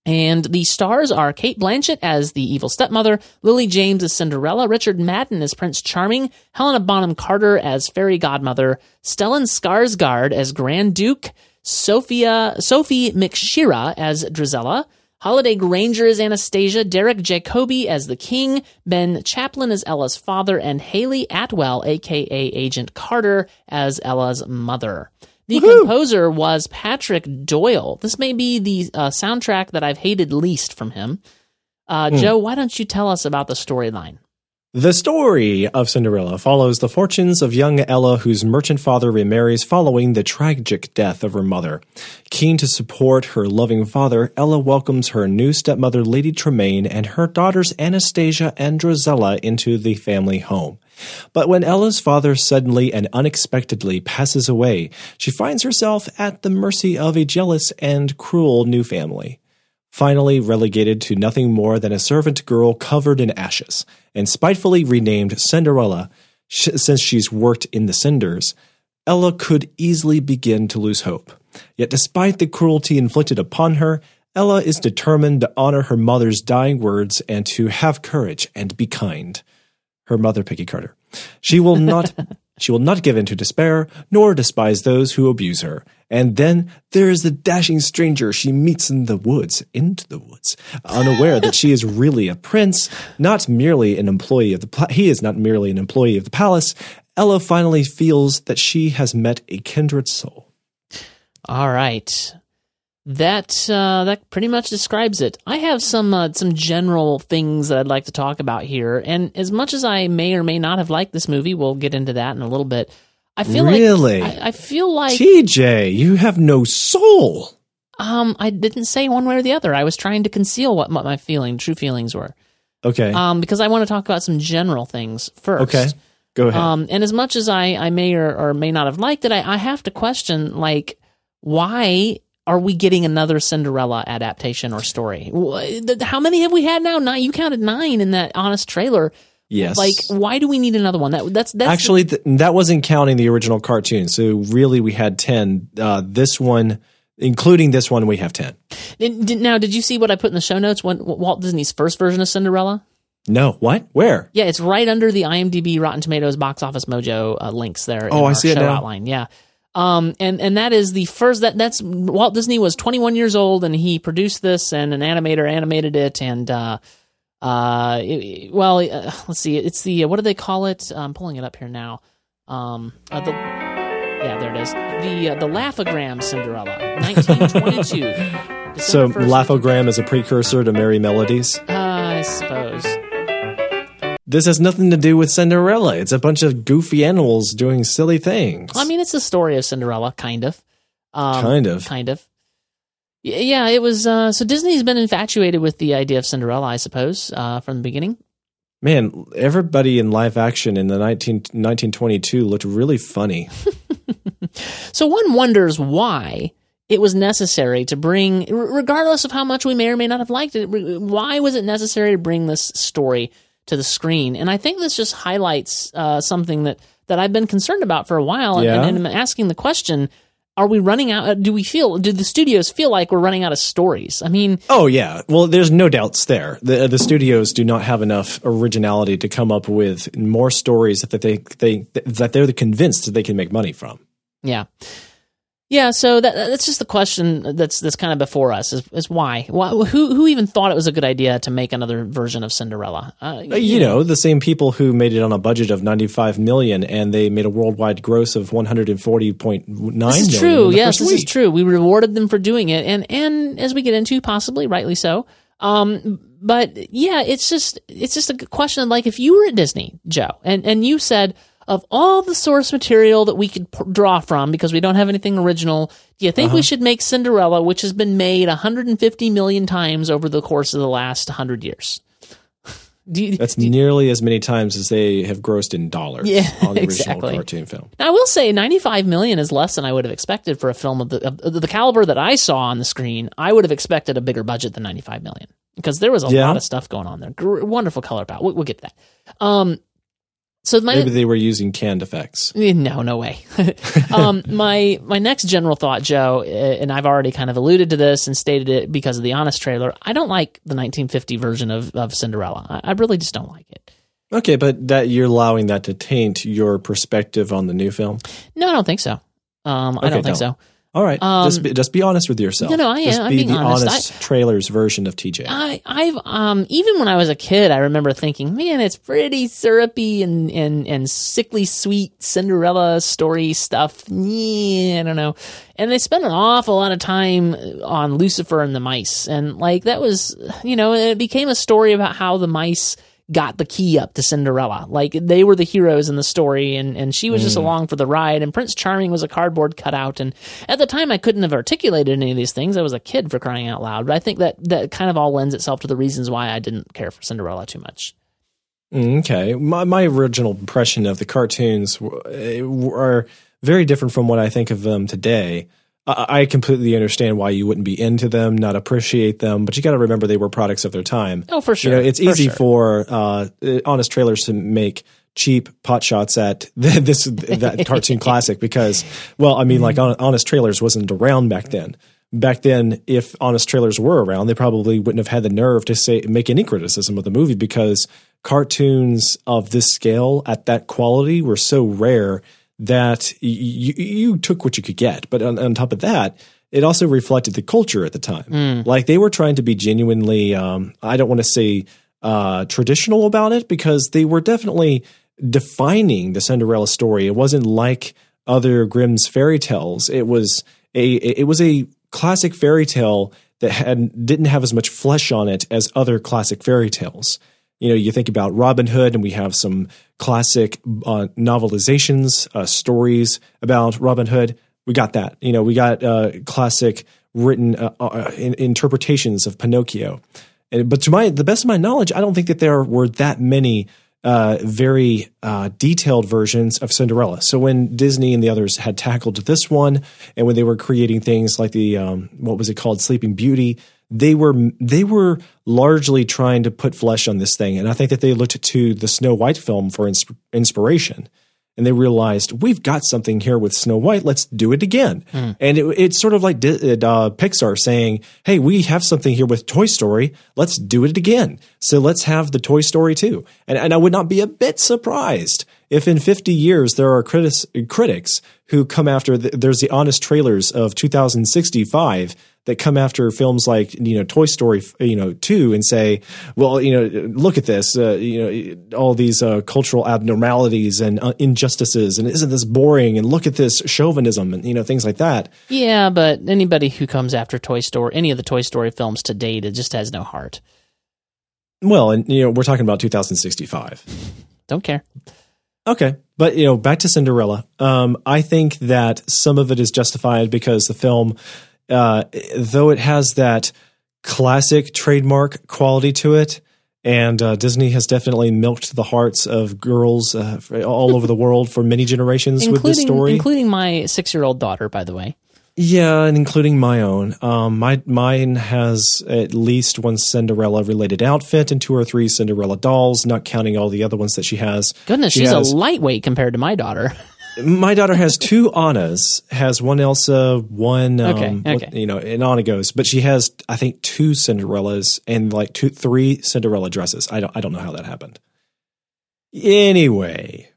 And the stars are Cate Blanchett as the evil stepmother, Lily James as Cinderella, Richard Madden as Prince Charming, Helena Bonham Carter as fairy godmother, Stellan Skarsgård as Grand Duke, Sophia Sophie McShera as Drizella, Holliday Grainger as Anastasia, Derek Jacobi as the King, Ben Chaplin as Ella's father, and Hayley Atwell, aka Agent Carter, as Ella's mother. The composer was Patrick Doyle. This may be the uh, soundtrack that I've hated least from him. Uh, Hmm. Joe, why don't you tell us about the storyline? The story of Cinderella follows the fortunes of young Ella, whose merchant father remarries following the tragic death of her mother. Keen to support her loving father, Ella welcomes her new stepmother, Lady Tremaine, and her daughters Anastasia and Drizella into the family home. But when Ella's father suddenly and unexpectedly passes away, she finds herself at the mercy of a jealous and cruel new family finally relegated to nothing more than a servant girl covered in ashes, and spitefully renamed Cinderella sh- since she's worked in the cinders, Ella could easily begin to lose hope. Yet, despite the cruelty inflicted upon her, Ella is determined to honor her mother's dying words and to have courage and be kind. Her mother, Peggy Carter. She will not. She will not give in to despair, nor despise those who abuse her. And then there is the dashing stranger she meets in the woods, into the woods, unaware that she is really a prince, not merely an employee of the. Pla- he is not merely an employee of the palace. Ella finally feels that she has met a kindred soul. All right. That uh, that pretty much describes it. I have some uh, some general things that I'd like to talk about here, and as much as I may or may not have liked this movie, we'll get into that in a little bit. I feel Really? like I, I feel like TJ, you have no soul. um I didn't say one way or the other. I was trying to conceal what, what my feeling, true feelings were. Okay. Um, because I want to talk about some general things first. okay. Go ahead. Um, and as much as I, I may or, or may not have liked it, I, I have to question like why are we getting another Cinderella adaptation or story? How many have we had now? Nine. You counted nine in that honest trailer. yes. Like, why do we need another one? That that's that's Actually, th- that wasn't counting the original cartoon. So really, we had ten. Uh, this one, including this one, we have ten. Now, did you see what I put in the show notes? When Walt Disney's first version of Cinderella? No, what? Where? Yeah, it's right under the IMDb, Rotten Tomatoes, Box Office Mojo uh, links there. in Oh, I see it show now. Outline, yeah. Um, and and that is the first that that's Walt Disney was 21 years old and he produced this and an animator animated it and uh uh it- well uh, let's see. It's the what do they call it? I'm pulling it up here now. Um uh, the yeah there it is. The uh, the Laugh-O-Gram Cinderella 1922 So December 1st, Laugh-O-Gram is a precursor to Merrie Melodies. uh, I suppose This has nothing to do with Cinderella. It's a bunch of goofy animals doing silly things. I mean, it's the story of Cinderella, kind of. Um, Kind of. Kind of. Yeah, it was. Uh, so Disney's been infatuated with the idea of Cinderella, I suppose, uh, from the beginning. Man, everybody in live action in the 19, 1922 looked really funny. So one wonders why it was necessary to bring, regardless of how much we may or may not have liked it, why was it necessary to bring this story to the screen? And I think this just highlights uh, something that, that I've been concerned about for a while. and- Yeah? And, and I'm asking the question are we running out? uh, Do we feel, do the studios feel like we're running out of stories? I mean, Oh yeah, well, there's no doubts there. The the studios do not have enough originality to come up with more stories that they they that they're convinced that they can make money from. Yeah. Yeah, so that, that's just the question that's that's kind of before us is, is why? why? Who who even thought it was a good idea to make another version of Cinderella? Uh, Uh, you know, the same people who made it on a budget of 95 million and they made a worldwide gross of 140.9 this is true. Yes, this week. is true. We rewarded them for doing it, and and as we get into, possibly rightly so. Um, but yeah, it's just it's just a question of like if you were at Disney, Joe, and and you said of all the source material that we could p- draw from because we don't have anything original, do you think Uh-huh. we should make Cinderella, which has been made 150 million times over the course of the last 100 years? you, That's nearly as many times as they have grossed in dollars Yeah, on the original exactly. cartoon film. Now, I will say 95 million is less than I would have expected for a film of the, of the caliber that I saw on the screen. I would have expected a bigger budget than 95 million because there was a Yeah. lot of stuff going on there. Gr- wonderful color palette. We'll, we'll get to that. Um, so my Maybe they were using canned effects. Eh, No, no way. um, my my next general thought, Joe, uh, and I've already kind of alluded to this and stated it because of the honest trailer. I don't like the 1950 version of, of Cinderella. I, I really just don't like it. Okay, but that you're allowing that to taint your perspective on the new film. No, I don't think so. Um, I Okay, don't think don't. so. All right, Um, just be, just be honest with yourself. No, no, I am. Just I'm being the honest. honest trailer's version of TJ. I, I've um even when I was a kid, I remember thinking, man, it's pretty syrupy and and and sickly sweet Cinderella story stuff. Yeah, I don't know. And they spent an awful lot of time on Lucifer and the mice, and like that was, you know, it became a story about how the mice got the key up to Cinderella. Like they were the heroes in the story and, and she was just Mm. along for the ride and Prince Charming was a cardboard cutout and at the time I couldn't have articulated any of these things. I was a kid for crying out loud. But I think that that kind of all lends itself to the reasons why I didn't care for Cinderella too much. Mm, Okay, my my original impression of the cartoons w- eh, are very different from what I think of them today. I I completely understand why you wouldn't be into them, not appreciate them, but you got to remember they were products of their time. Oh, for sure. You know, it's For easy sure. for uh, uh, honest trailers to make cheap pot shots at this that cartoon classic because, well, I mean, like honest trailers wasn't around back then. Back then, if honest trailers were around, they probably wouldn't have had the nerve to say make any criticism of the movie because cartoons of this scale at that quality were so rare that you you took what you could get. But on, on top of that, it also reflected the culture at the time. Mm. Like they were trying to be genuinely, um, I don't want to say uh, traditional about it because they were definitely defining the Cinderella story. It wasn't like other Grimm's fairy tales. It was a it was a classic fairy tale that had didn't have as much flesh on it as other classic fairy tales. You know, you think about Robin Hood, and we have some classic uh, novelizations, uh, stories about Robin Hood. We got that. You know, we got uh, classic written uh, uh, in, interpretations of Pinocchio. And, but to my the best of my knowledge, I don't think that there were that many uh, very detailed versions of Cinderella. So when Disney and the others had tackled this one, and when they were creating things like the um, what was it called, Sleeping Beauty, they were they were largely trying to put flesh on this thing. And I think that they looked to the Snow White film for insp- inspiration. And they realized we've got something here with Snow White. Let's do it again. And it, it's sort of like Di- uh, Pixar saying, "Hey, we have something here with Toy Story. Let's do it again. So let's have the Toy Story too." And, and I would not be a bit surprised if in 50 years there are critics critics who come after. The, there's the honest trailers of 2065 that come after films like you know Toy Story you know two and say, well you know look at this uh, you know all these uh, cultural abnormalities and uh, injustices and isn't this boring and look at this chauvinism and you know things like that. Yeah, but anybody who comes after Toy Story, any of the Toy Story films to date, it just has no heart. Well, and you know we're talking about 2065. Don't care. Okay, but you know back to Cinderella. Um, I think that some of it is justified because the film, uh, though it has that classic trademark quality to it. And uh, Disney has definitely milked the hearts of girls uh, all over the world for many generations with this story. including my six year old daughter, by the way. Yeah, and including my own. Um, my mine has at least one Cinderella related outfit and two or three Cinderella dolls, not counting all the other ones that she has. Goodness, She she's has- a lightweight compared to my daughter. my daughter has two Annas, has one Elsa, one um, Okay, what- okay. you know, an Anna goes, but she has I think two Cinderellas and like two, three Cinderella dresses. I don't, I don't know how that happened. Anyway,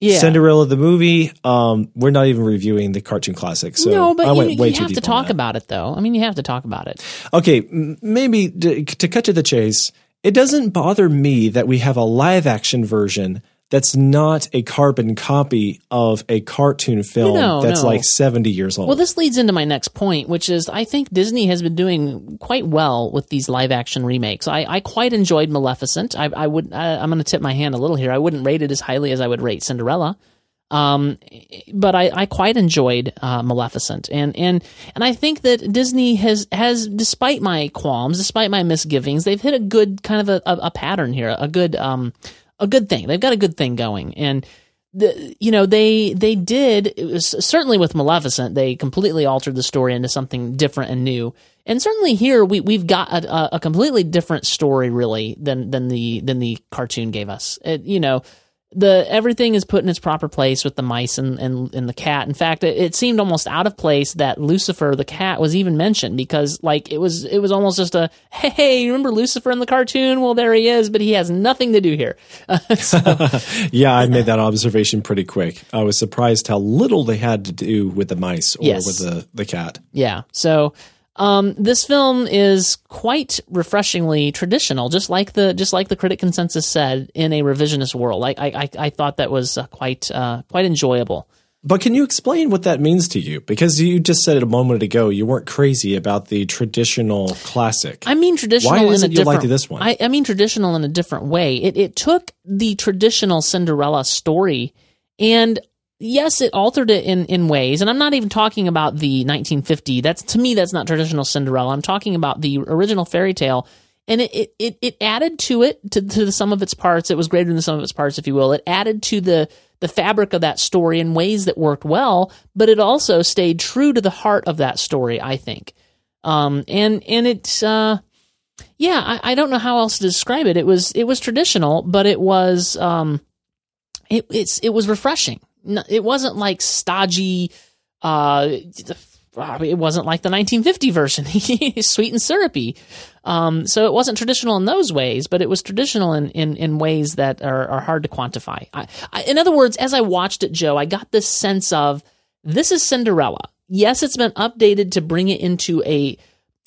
Yeah. Cinderella the movie. Um, we're not even reviewing the cartoon classic, so no, but I went you, way you have to talk about it, though. I mean, you have to talk about it. Okay, m- maybe to, to cut to the chase, it doesn't bother me that we have a live action version that's not a carbon copy of a cartoon film No, that's no. like 70 years old. Well, this leads into my next point, which is I think Disney has been doing quite well with these live action remakes. I, I quite enjoyed Maleficent. I, I would I, I'm going to tip my hand a little here. I wouldn't rate it as highly as I would rate Cinderella. Um, but I, I quite enjoyed uh, Maleficent, and and and I think that Disney has has, despite my qualms, despite my misgivings, they've hit a good kind of a, a, a pattern here, a good um a good thing. They've got a good thing going, and the, you know they they did certainly with Maleficent they completely altered the story into something different and new. And certainly here we we've got a, a completely different story really than than the than the cartoon gave us. It, you know the everything is put in its proper place with the mice and, and, and the cat. In fact, it, it, seemed almost out of place that Lucifer the cat was even mentioned because like it was it was almost just a hey, you remember Lucifer in the cartoon? Well, there he is, but he has nothing to do here. so, yeah, I made that observation pretty quick. I was surprised how little they had to do with the mice or yes. with the the cat. Yeah, so um, this film is quite refreshingly traditional, just like the just like the critic consensus said in a revisionist world. I I, I thought that was uh, quite uh, quite enjoyable. But can you explain what that means to you? Because you just said it a moment ago, you weren't crazy about the traditional classic. I mean traditional. Why is it you like this one? I, I mean traditional in a different way. It it took the traditional Cinderella story and yes, it altered it in, in ways, and I'm not even talking about the 1950. That's to me, that's not traditional Cinderella. I'm talking about the original fairy tale, and it it, it added to it to, to the sum of its parts. It was greater than some of its parts, if you will. It added to the the fabric of that story in ways that worked well, but it also stayed true to the heart of that story. I think, um, and and it's. Uh, yeah, I, I don't know how else to describe it. It was it was traditional, but it was um, it it's it was refreshing it wasn't like stodgy. Uh, it wasn't like the 1950 version, sweet and syrupy. Um, so it wasn't traditional in those ways, but it was traditional in, in, in ways that are, are hard to quantify. I, I, in other words, as I watched it, Joe, I got this sense of this is Cinderella. Yes, it's been updated to bring it into a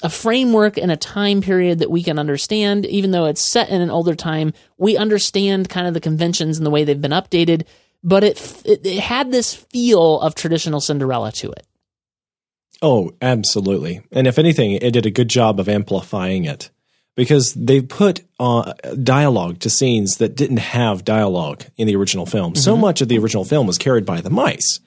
a framework and a time period that we can understand, even though it's set in an older time. We understand kind of the conventions and the way they've been updated but it, it, it had this feel of traditional Cinderella to it. Oh, absolutely. And if anything, it did a good job of amplifying it because they put uh, dialogue to scenes that didn't have dialogue in the original film. Mm-hmm. So much of the original film was carried by the mice.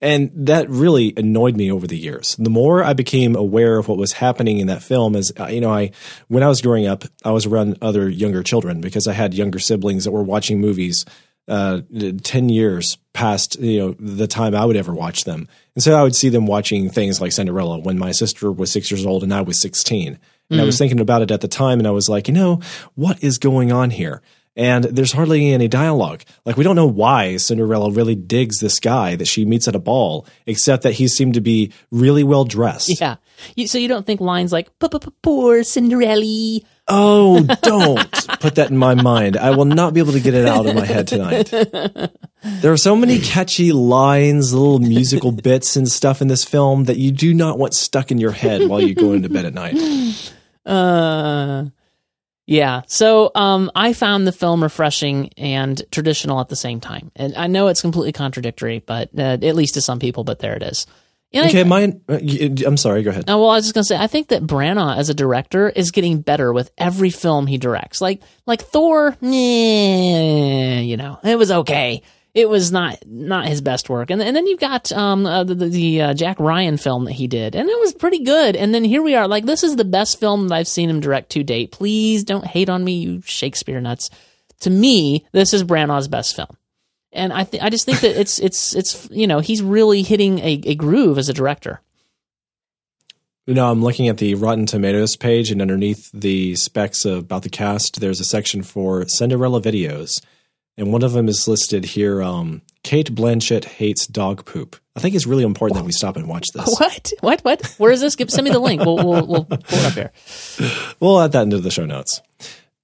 And that really annoyed me over the years. The more I became aware of what was happening in that film, is uh, you know, I when I was growing up, I was around other younger children because I had younger siblings that were watching movies uh, 10 years past you know the time I would ever watch them. And so I would see them watching things like Cinderella when my sister was 6 years old and I was 16. And mm. I was mm. thinking about it at the time and I was like, you know, what is going on here? And there's hardly any dialogue. Like we don't know why Cinderella really digs this guy that she meets at a ball, except that he seemed to be really well dressed. Yeah. so you don't think lines like "poor Cinderella" Oh, don't put that in my mind. I will not be able to get it out of my head tonight. There are so many catchy lines, little musical bits and stuff in this film that you do not want stuck in your head while you go into bed at night. Uh, yeah. So, um, I found the film refreshing and traditional at the same time. And I know it's completely contradictory, but uh, at least to some people, but there it is. Okay, mine. Uh, I'm sorry. Go ahead. Oh, well, I was just gonna say, I think that Branagh as a director is getting better with every film he directs. Like, like Thor, eh, you know, it was okay. It was not not his best work. And and then you've got um uh, the, the uh, Jack Ryan film that he did, and it was pretty good. And then here we are, like this is the best film that I've seen him direct to date. Please don't hate on me, you Shakespeare nuts. To me, this is Branagh's best film and I th- I just think that it's it's it's you know he's really hitting a, a groove as a director. You know, I'm looking at the Rotten Tomatoes page, and underneath the specs about the cast, there's a section for Cinderella videos, and one of them is listed here. Um, Cate Blanchett hates dog poop. I think it's really important that we stop and watch this. What? What? What? Where is this? Give, send me the link. We'll, we'll, we'll pull it up here. We'll add that into the show notes.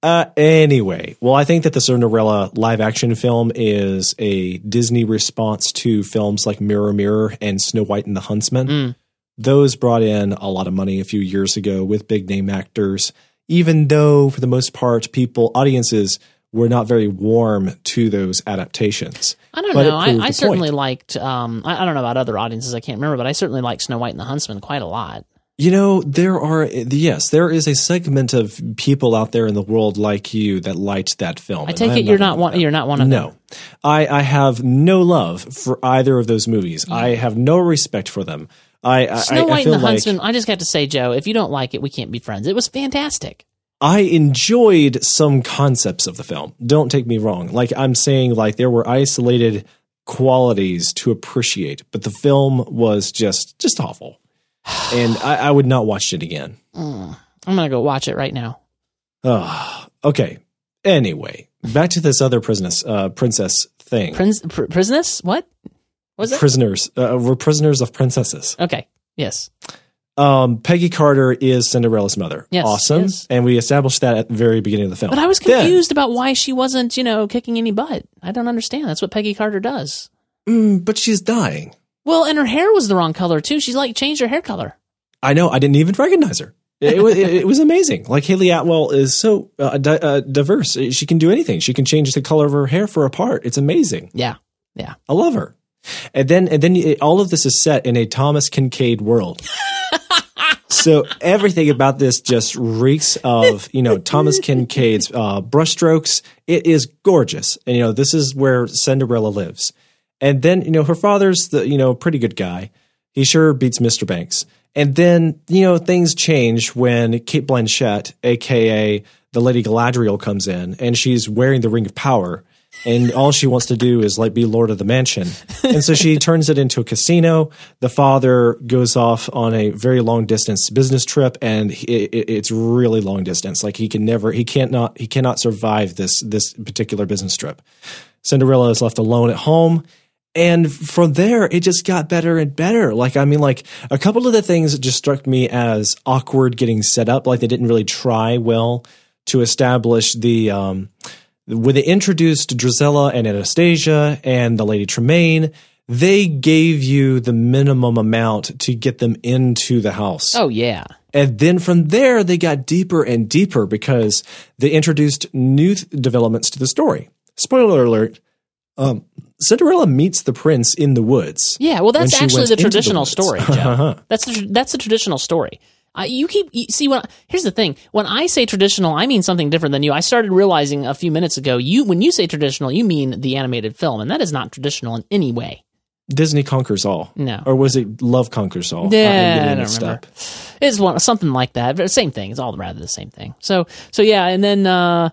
Uh, anyway, well, I think that the Cinderella live action film is a Disney response to films like Mirror Mirror and Snow White and the Huntsman. Mm. Those brought in a lot of money a few years ago with big name actors, even though for the most part, people, audiences were not very warm to those adaptations. I don't but know. I, I certainly point. liked, um, I, I don't know about other audiences, I can't remember, but I certainly liked Snow White and the Huntsman quite a lot. You know, there are yes, there is a segment of people out there in the world like you that liked that film. I take it you're not one. You're not one of no. them. I, I have no love for either of those movies. I have no respect for them. I, I Snow I White feel and the like Huntsman. I just got to say, Joe, if you don't like it, we can't be friends. It was fantastic. I enjoyed some concepts of the film. Don't take me wrong. Like I'm saying, like there were isolated qualities to appreciate, but the film was just just awful, and I, I would not watch it again. Mm. I'm gonna go watch it right now. Ah, okay. Anyway, back to this other princess uh, princess thing. Prince, pr- prisoners? What was it? prisoners. Uh, we're prisoners of princesses. okay. Yes. Um, Peggy Carter is Cinderella's mother. Yes, awesome. yes. And we established that at the very beginning of the film. But I was Then- confused about why she wasn't, you know, kicking any butt. I don't understand. That's what Peggy Carter does. Mm, but she's dying. Well, and her hair was the wrong color too. She's like changed her hair color. I know. I didn't even recognize her. It, was it, it was amazing. Like Hayley Atwell is so uh, di- uh, diverse. She can do anything. She can change the color of her hair for a part. It's amazing. Yeah. Yeah. I love her. And then and then it, all of this is set in a Thomas Kinkade world. so everything about this just reeks of you know Thomas Kinkade's uh, brushstrokes. It is gorgeous, and you know this is where Cinderella lives. And then you know her father's the you know pretty good guy. He sure beats Mr. Banks. And then you know things change when Cate Blanchett, aka the Lady Galadriel, comes in, and she's wearing the Ring of Power and all she wants to do is like be lord of the mansion and so she turns it into a casino the father goes off on a very long distance business trip and he, it, it's really long distance like he can never he can't not he cannot survive this this particular business trip cinderella is left alone at home and from there it just got better and better like i mean like a couple of the things just struck me as awkward getting set up like they didn't really try well to establish the um when they introduced Drizella and Anastasia and the Lady Tremaine, they gave you the minimum amount to get them into the house. Oh yeah. And then from there, they got deeper and deeper because they introduced new th- developments to the story. Spoiler alert. Um, Cinderella meets the prince in the woods. Yeah, well, that's actually the traditional woods. story, Joe. that's the that's the traditional story. Uh, you keep you, see when here's the thing. When I say traditional, I mean something different than you. I started realizing a few minutes ago. You when you say traditional, you mean the animated film, and that is not traditional in any way. Disney conquers all. No. Or was it Love conquers all? Yeah, getting I don't remember. up. It's one something like that. But Same thing. It's all rather the same thing. So so yeah, and then uh,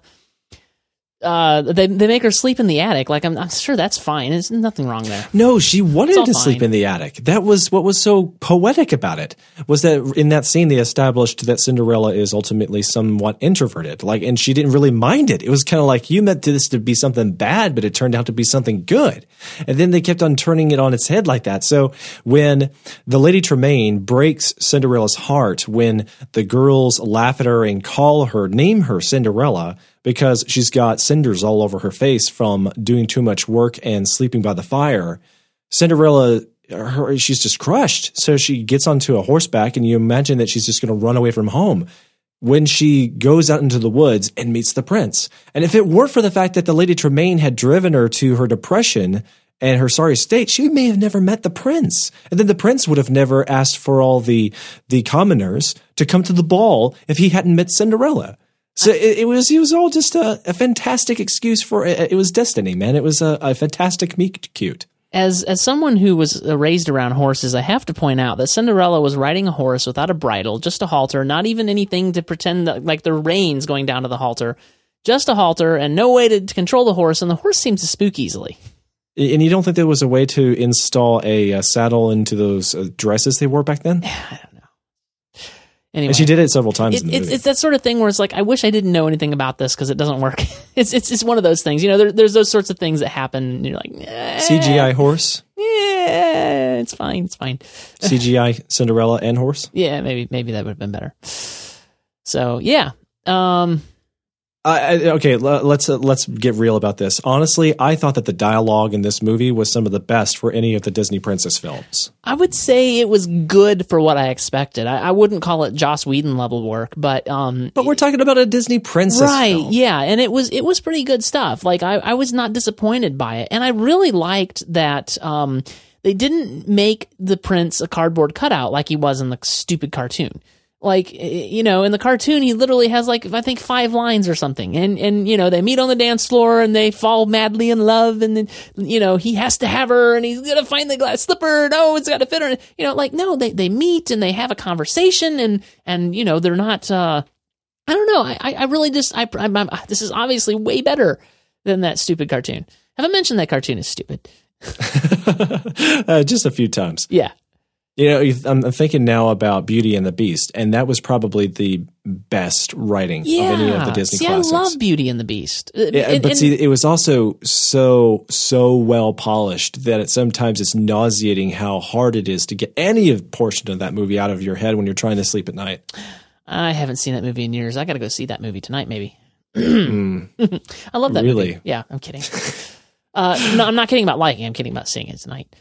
uh, they they make her sleep in the attic. Like I'm, I'm sure that's fine. There's nothing wrong there. No, she wanted to sleep in the attic. That was what was so poetic about it. Was that in that scene they established that Cinderella is ultimately somewhat introverted, like, and she didn't really mind it. It was kind of like you meant this to be something bad, but it turned out to be something good. And then they kept on turning it on its head like that. So when the Lady Tremaine breaks Cinderella's heart, when the girls laugh at her and call her, name her Cinderella because she's got cinders all over her face from doing too much work and sleeping by the fire. Cinderella, her, she's just crushed. So she gets onto a horseback, and you imagine that she's just going to run away from home when she goes out into the woods and meets the prince. And if it weren't for the fact that the Lady Tremaine had driven her to her depression and her sorry state, she may have never met the prince. And then the prince would have never asked for all the, the commoners to come to the ball if he hadn't met Cinderella. So it, it was it was all just a, a fantastic excuse for it, it was destiny, man. It was a, a fantastic meet cute. As as someone who was uh, raised around horses, I have to point out that Cinderella was riding a horse without a bridle, just a halter, not even anything to pretend that, like the reins going down to the halter, just a halter, and no way to, to control the horse, and the horse seems to spook easily. And you don't think there was a way to install a, uh saddle into those uh, dresses they wore back then? Anyway, And she did it several times It, it's, it's that sort of thing where it's like I wish I didn't know anything about this because it doesn't work. it's it's it's one of those things, you know. There, there's those sorts of things that happen. And you're like, eh, CGI horse, Yeah, it's fine. It's fine. CGI Cinderella and horse. Yeah, maybe maybe that would have been better. So yeah, um, I, okay, let's uh, let's get real about this. Honestly, I thought that the dialogue in this movie was some of the best for any of the Disney princess films. I would say it was good for what I expected. I, I wouldn't call it Joss Whedon level work, but um, But we're talking about a Disney princess right, film. yeah, and it was it was pretty good stuff. Like I, I was not disappointed by it, and I really liked that um they didn't make the prince a cardboard cutout like he was in the stupid cartoon like you know in the cartoon he literally has like i think five lines or something. And and you know they meet on the dance floor and they fall madly in love and then you know he has to have her and he's gonna find the glass slipper no it's gotta fit her. You know like no they they meet and they have a conversation and and you know they're not uh i don't know. I i really just i I'm, I'm, this is obviously way better than that stupid cartoon. Have i mentioned that cartoon is stupid? Uh, just a few times. Yeah. You know, I'm thinking now about Beauty and the Beast, and that was probably the best writing yeah. of any of the Disney see, classics. I love Beauty and the Beast. Yeah, and, but and, see, it was also so so well polished that it sometimes it's nauseating how hard it is to get any of portion of that movie out of your head when you're trying to sleep at night. I haven't seen that movie in years. I got to go see that movie tonight, maybe. I love that really? movie. Yeah, I'm kidding. Uh, no, I'm not kidding about liking. I'm kidding about seeing it tonight.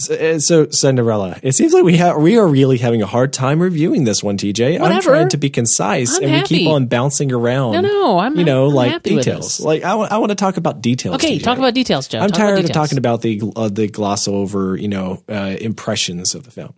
So, uh, so, Cinderella. It seems like we have we are really having a hard time reviewing this one, TJ. Whatever. I'm trying to be concise, I'm and happy. we keep on bouncing around. No, no, I'm you know I'm like details. Like I, w- I want to talk about details. Okay, TJ. talk about details, Joe. I'm Talk tired of talking about the uh, the gloss over, you know, uh, impressions of the film.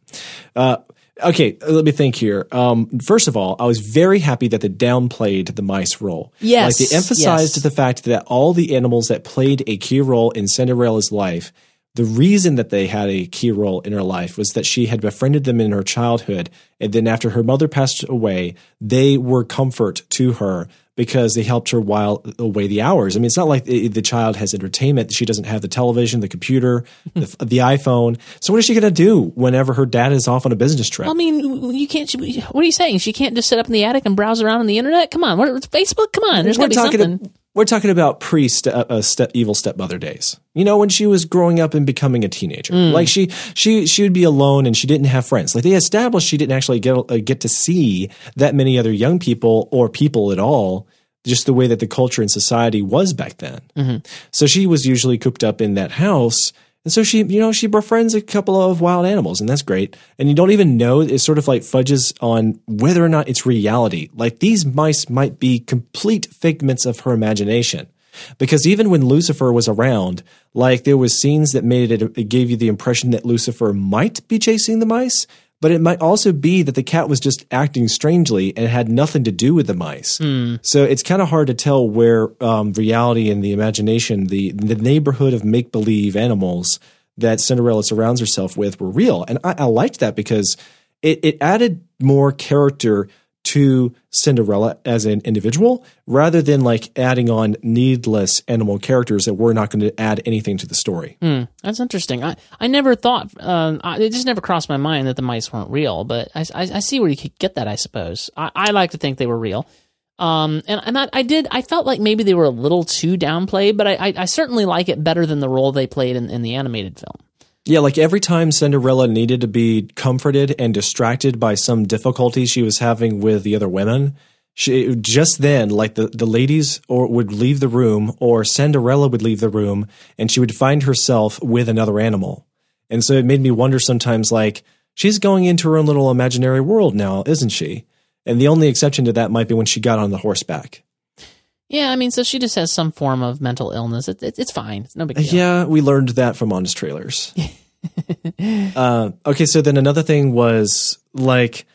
Uh, okay, let me think here. Um, first of all, I was very happy that they downplayed the mice role. Yes, like they emphasized yes. the fact that all the animals that played a key role in Cinderella's life. The reason that they had a key role in her life was that she had befriended them in her childhood. And then after her mother passed away, they were comfort to her because they helped her while away the hours. I mean, it's not like the, the child has entertainment. She doesn't have the television, the computer, the, the iPhone. So what is she going to do whenever her dad is off on a business trip? I mean, you can't. What are you saying? She can't just sit up in the attic and browse around on the internet? Come on, what, Facebook? Come on, there's got to be something. We're talking about pre uh, step, evil stepmother days. You know, when she was growing up and becoming a teenager. Mm. Like she she she would be alone and she didn't have friends. Like they established she didn't actually get uh, get to see that many other young people or people at all. Just the way that the culture and society was back then. Mm-hmm. So she was usually cooped up in that house. And so she, you know, she befriends a couple of wild animals, and that's great. And you don't even know, it sort of like fudges on whether or not it's reality. Like these mice might be complete figments of her imagination. Because even when Lucifer was around, like there was scenes that made it, it gave you the impression that Lucifer might be chasing the mice, but it might also be that the cat was just acting strangely and had nothing to do with the mice. Hmm. So it's kind of hard to tell where um, reality and the imagination, the the neighborhood of make believe animals that Cinderella surrounds herself with, were real. And I, I liked that because it, it added more character to Cinderella as an individual rather than like adding on needless animal characters that were not going to add anything to the story. Hmm, that's interesting. I, I never thought, um, I, it just never crossed my mind that the mice weren't real, but I, I, I see where you could get that, I suppose. I, I like to think they were real. Um, and, and I, I did, I felt like maybe they were a little too downplayed, but I, I, I certainly like it better than the role they played in, in the animated film. Yeah, like every time Cinderella needed to be comforted and distracted by some difficulty she was having with the other women, she just then, like the, the ladies or would leave the room or Cinderella would leave the room and she would find herself with another animal. And so it made me wonder sometimes like, she's going into her own little imaginary world now, isn't she? And the only exception to that might be when she got on the horseback. Yeah, I mean, so she just has some form of mental illness. It, it, it's fine. It's no big deal. Yeah, we learned that from Honest Trailers. uh, okay, so then another thing was like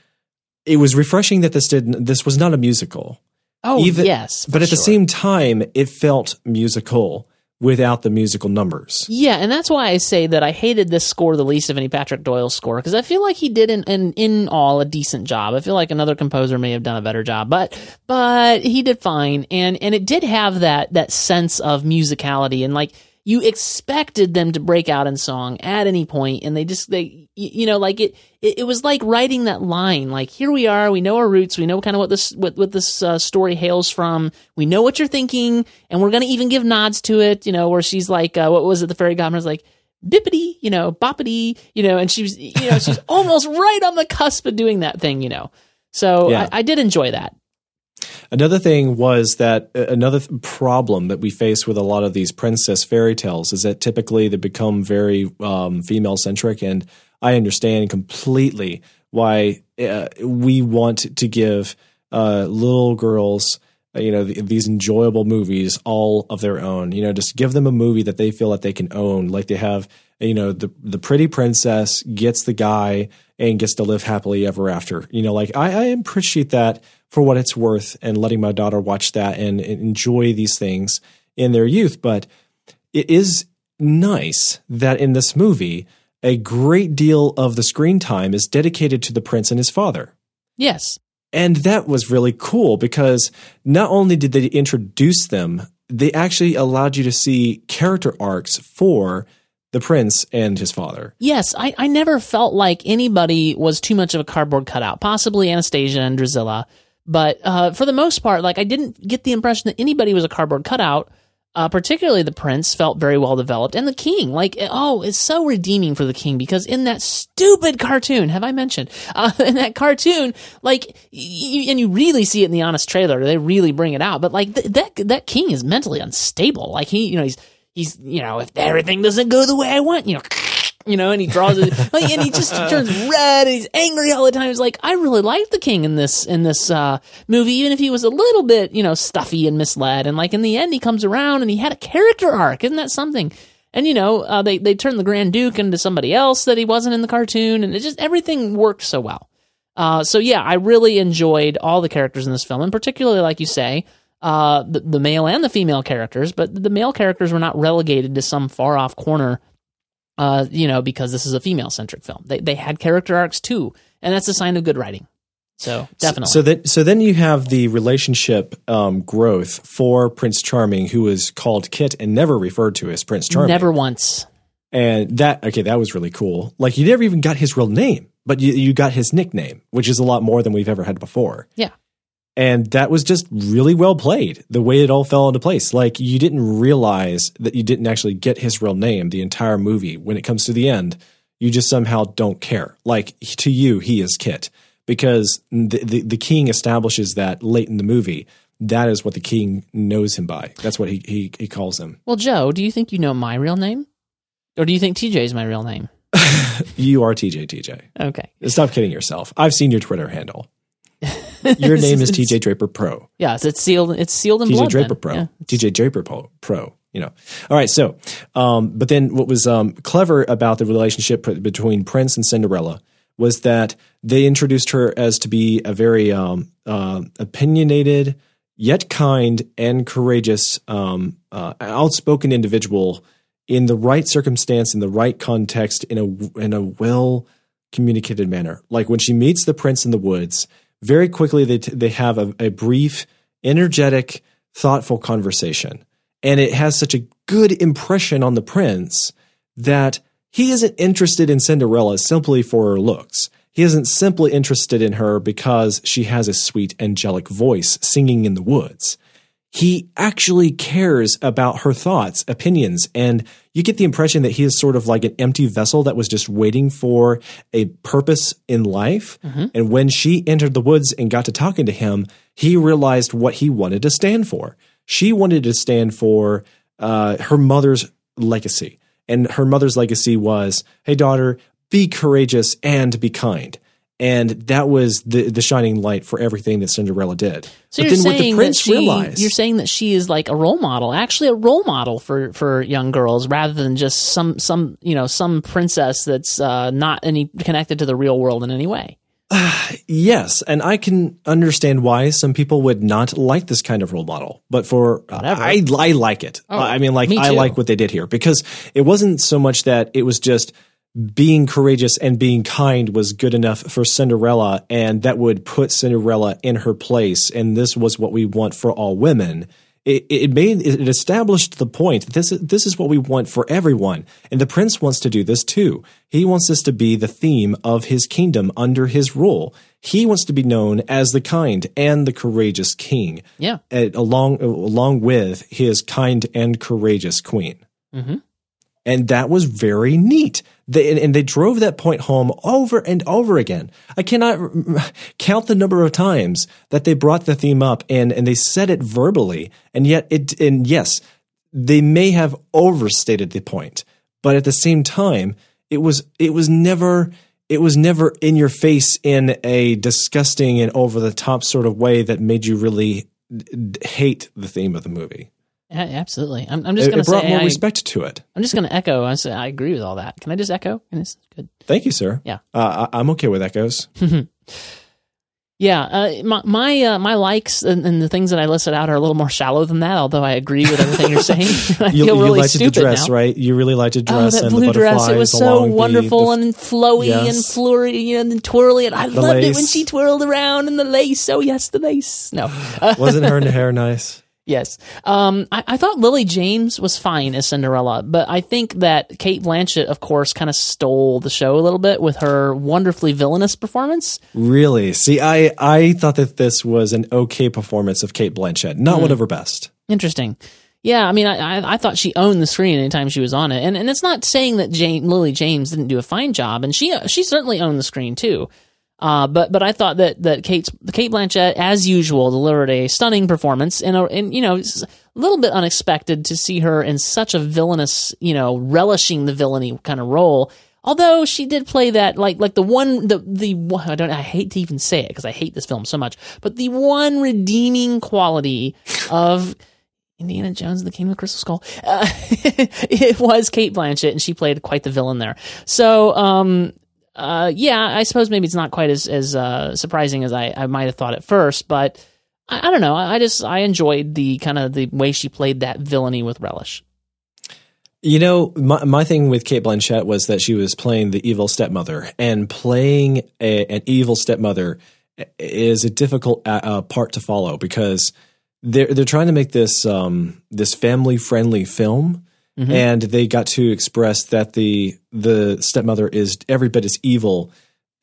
it was refreshing that this didn't. this was not a musical. Oh Even, yes, but at the same time, it felt musical without the musical numbers. Yeah, and that's why I say that I hated this score the least of any Patrick Doyle score because I feel like he did an, in in all a decent job. I feel like another composer may have done a better job, but but he did fine, and and it did have that that sense of musicality and like you expected them to break out in song at any point and they just they you know like it it, it was like writing that line like here we are we know our roots we know kind of what this what, what this uh, story hails from we know what you're thinking and we're gonna even give nods to it you know where she's like uh, what was it the fairy godmother's like bippity you know boppity you know and she's you know she's almost right on the cusp of doing that thing you know so Yeah. I, I did enjoy that Another thing was that uh, another th- problem that we face with a lot of these princess fairy tales is that typically they become very um, female centric, and I understand completely why uh, we want to give uh, little girls. uh, You know th- these enjoyable movies, all of their own. You know, just give them a movie that they feel that they can own, like they have you know the the pretty princess gets the guy and gets to live happily ever after. You know, like I, I appreciate that for what it's worth, and letting my daughter watch that and, and enjoy these things in their youth. But it is nice that in this movie, a great deal of the screen time is dedicated to the prince and his father. Yes. And that was really cool because not only did they introduce them, they actually allowed you to see character arcs for the prince and his father. Yes, I, I never felt like anybody was too much of a cardboard cutout. Possibly Anastasia and Drusilla, but uh, for the most part, like I didn't get the impression that anybody was a cardboard cutout. Uh, particularly the prince felt very well developed, and the king, like oh, it's so redeeming for the king because in that stupid cartoon, have I mentioned uh, in that cartoon, like, and you really see it in the honest trailer, they really bring it out. But like th- that that king is mentally unstable. Like he, you know, he's he's you know, if everything doesn't go the way I want, you know. You know, and he draws it, like, and he just turns red, and he's angry all the time. He's like, I really liked the king in this in this uh, movie, even if he was a little bit, you know, stuffy and misled. And like in the end, he comes around and he had a character arc. Isn't that something? And you know, uh, they they turned the Grand Duke into somebody else that he wasn't in the cartoon, and it just everything worked so well. Uh, so yeah, I really enjoyed all the characters in this film, and particularly, like you say, uh, the, the male and the female characters. But the male characters were not relegated to some far off corner, uh, you know, because this is a female centric film. They they had character arcs too, and that's a sign of good writing. So definitely. So that so then you have the relationship um, growth for Prince Charming, who is called Kit and never referred to as Prince Charming. Never once. And that okay, that was really cool. Like you never even got his real name, but you, you got his nickname, which is a lot more than we've ever had before. Yeah. And that was just really well played. The way it all fell into place. Like you didn't realize that you didn't actually get his real name the entire movie. When it comes to the end, you just somehow don't care. Like to you, he is Kit because the, the, the king establishes that late in the movie. That is what the king knows him by. That's what he, he, he calls him. Well, Joe, do you think you know my real name? Or do you think TJ is my real name? You are TJ TJ. Okay. Stop kidding yourself. I've seen your Twitter handle. Your name is TJ Draper Pro. Yes, it's sealed. It's sealed in TJ blood. Draper then. Pro. Yeah. TJ Draper Pro. Pro. You know. All right. So, um, but then what was um, clever about the relationship between Prince and Cinderella was that they introduced her as to be a very um, uh, opinionated, yet kind and courageous, um, uh, outspoken individual in the right circumstance, in the right context, in a in a well communicated manner. Like when she meets the prince in the woods, very quickly they t- they have a, a brief, energetic, thoughtful conversation, and it has such a good impression on the prince that he isn't interested in Cinderella simply for her looks. He isn't simply interested in her because she has a sweet, angelic voice singing in the woods he actually cares about her thoughts, opinions, and you get the impression that he is sort of like an empty vessel that was just waiting for a purpose in life. And when she entered the woods and got to talking to him, he realized what he wanted to stand for. She wanted to stand for uh, her mother's legacy. And her mother's legacy was, hey, daughter, be courageous and be kind. And that was the the shining light for everything that Cinderella did. So but you're then what the saying prince that she, realized, you're saying that she is like a role model, actually a role model for for young girls, rather than just some some you know some princess that's uh, not any connected to the real world in any way. Yes, and I can understand why some people would not like this kind of role model. But for I, I like it. Oh, I mean, like me I like what they did here because it wasn't so much that it was just being courageous and being kind was good enough for Cinderella, and that would put Cinderella in her place. And this was what we want for all women. It, it made it established the point this is, this is what we want for everyone, and the prince wants to do this too. He wants this to be the theme of his kingdom under his rule. He wants to be known as the kind and the courageous king. Yeah. along along with his kind and courageous queen Mm-hmm. And that was very neat. They, and, and they drove that point home over and over again. I cannot count the number of times that they brought the theme up and and they said it verbally, and yet it and yes, they may have overstated the point, but at the same time, it was it was never it was never in your face in a disgusting and over the top sort of way that made you really d- hate the theme of the movie. Absolutely. I'm, I'm just going to brought say more I, respect to it. I'm just going to echo. I say I agree with all that. Can I just echo? And it's good. Thank you, sir. Yeah. Uh, I, I'm okay with echoes. Yeah, uh, my my, uh, my likes and, and the things that I listed out are a little more shallow than that. Although I agree with everything you're saying, I you, feel you really liked the dress, now. right? You really liked the Oh, dress that and blue the dress! It was so along the- wonderful the- and flowy and Yes. flurry and twirly, and I The loved it when she twirled around and the lace. Oh yes, the lace. No, Wasn't her hair nice? Yes. Um, I, I thought Lily James was fine as Cinderella, but I think that Cate Blanchett, of course, kind of stole the show a little bit with her wonderfully villainous performance. Really? See, I I thought that this was an okay performance of Cate Blanchett, not Hmm. one of her best. Interesting. Yeah, I mean, I, I, I thought she owned the screen anytime she was on it, and and it's not saying that Jane, Lily James didn't do a fine job, and she she certainly owned the screen too. Uh, but but I thought that that Cate Cate Blanchett, as usual, delivered a stunning performance, and and you know it's a little bit unexpected to see her in such a villainous, you know, relishing the villainy kind of role. Although she did play that like like the one the the I don't I hate to even say it because I hate this film so much, but the one redeeming quality of Indiana Jones and the Kingdom of the Crystal Skull. Uh, it was Cate Blanchett, and she played quite the villain there. So, um, uh, yeah, I suppose maybe it's not quite as as uh, surprising as I, I might have thought at first, but I, I don't know. I, I just I enjoyed the kind of the way she played that villainy with relish. You know, my, my thing with Cate Blanchett was that she was playing the evil stepmother, and playing a, an evil stepmother is a difficult uh, uh, part to follow because they're they're trying to make this um, this family friendly film, Mhm. and they got to express that the the stepmother is every bit as evil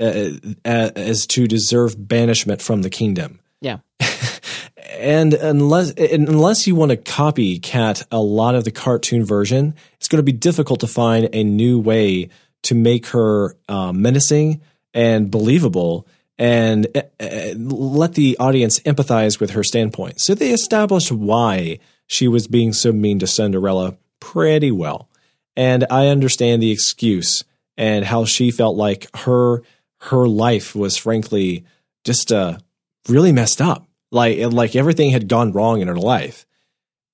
uh, as to deserve banishment from the kingdom Yeah. and unless unless you want to copycat a lot of the cartoon version, it's going to be difficult to find a new way to make her uh, menacing and believable, and uh, uh, let the audience empathize with her standpoint. So they established why she was being so mean to Cinderella pretty well, and I understand the excuse and how she felt like her her life was frankly just uh, really messed up like like everything had gone wrong in her life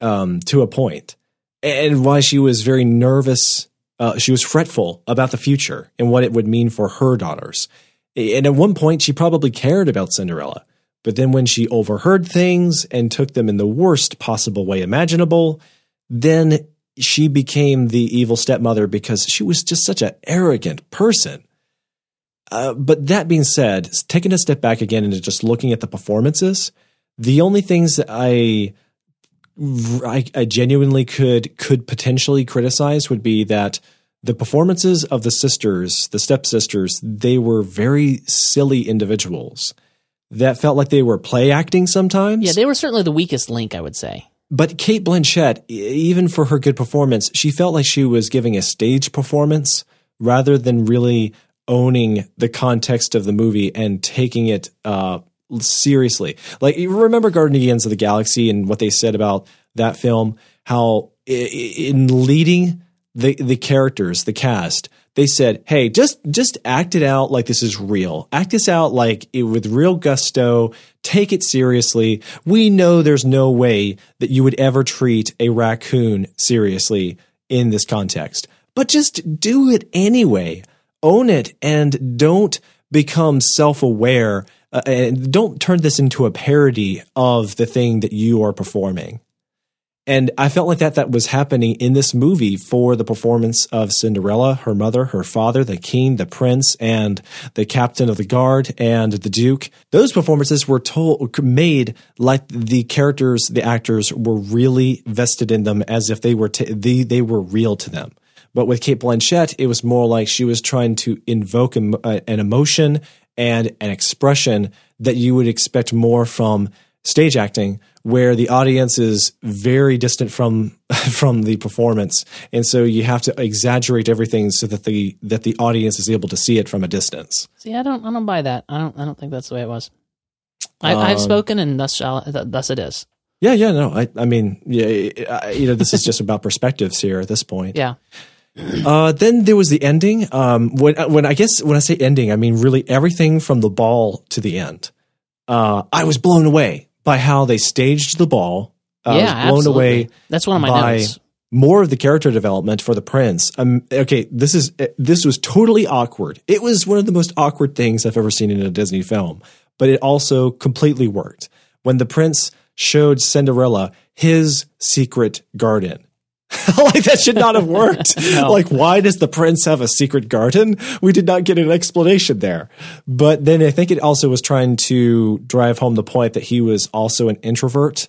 um, to a point, and why she was very nervous. Uh, she was fretful about the future and what it would mean for her daughters. And at one point, she probably cared about Cinderella, but then when she overheard things and took them in the worst possible way imaginable, then she became the evil stepmother because she was just such an arrogant person. Uh, but that being said, taking a step back again and just looking at the performances, the only things that I, I, I genuinely could could potentially criticize would be that the performances of the sisters, the stepsisters, they were very silly individuals that felt like they were play acting sometimes. Yeah, they were certainly the weakest link, I would say. But Cate Blanchett, even for her good performance, she felt like she was giving a stage performance rather than really owning the context of the movie and taking it uh, seriously. Like, you remember Guardians of the Galaxy and what they said about that film? How in leading the the characters, the cast, they said, "Hey, just just act it out like this is real. Act this out like it, with real gusto. Take it seriously. We know there's no way that you would ever treat a raccoon seriously in this context, but just do it anyway. Own it and don't become self aware." Uh, and don't turn this into a parody of the thing that you are performing. And I felt like that that was happening in this movie for the performance of Cinderella, her mother, her father, the king, the prince, and the captain of the guard and the duke. Those performances were told made like the characters, the actors were really vested in them as if they were t- they, they were real to them. But with Cate Blanchett, it was more like she was trying to invoke uh, an emotion and an expression that you would expect more from stage acting where the audience is very distant from from the performance and so you have to exaggerate everything so that the that the audience is able to see it from a distance See, I don't I don't buy that. I don't I don't think that's the way it was. I, I've Um, spoken, and thus shall th- thus it is. yeah yeah no i i mean yeah I- you know this is just about perspectives here at this point Yeah. Uh, then there was the ending. Um, when when I guess when I say ending, I mean really everything from the ball to the end. Uh, I was blown away by how they staged the ball. I Yeah, blown absolutely. away. That's one of my by notes. More of the character development for the prince. Um, okay, this is this was totally awkward. It was one of the most awkward things I've ever seen in a Disney film, but it also completely worked when the prince showed Cinderella his secret garden. like that should not have worked. No. Like, why does the prince have a secret garden? We did not get an explanation there. But then I think it also was trying to drive home the point that he was also an introvert,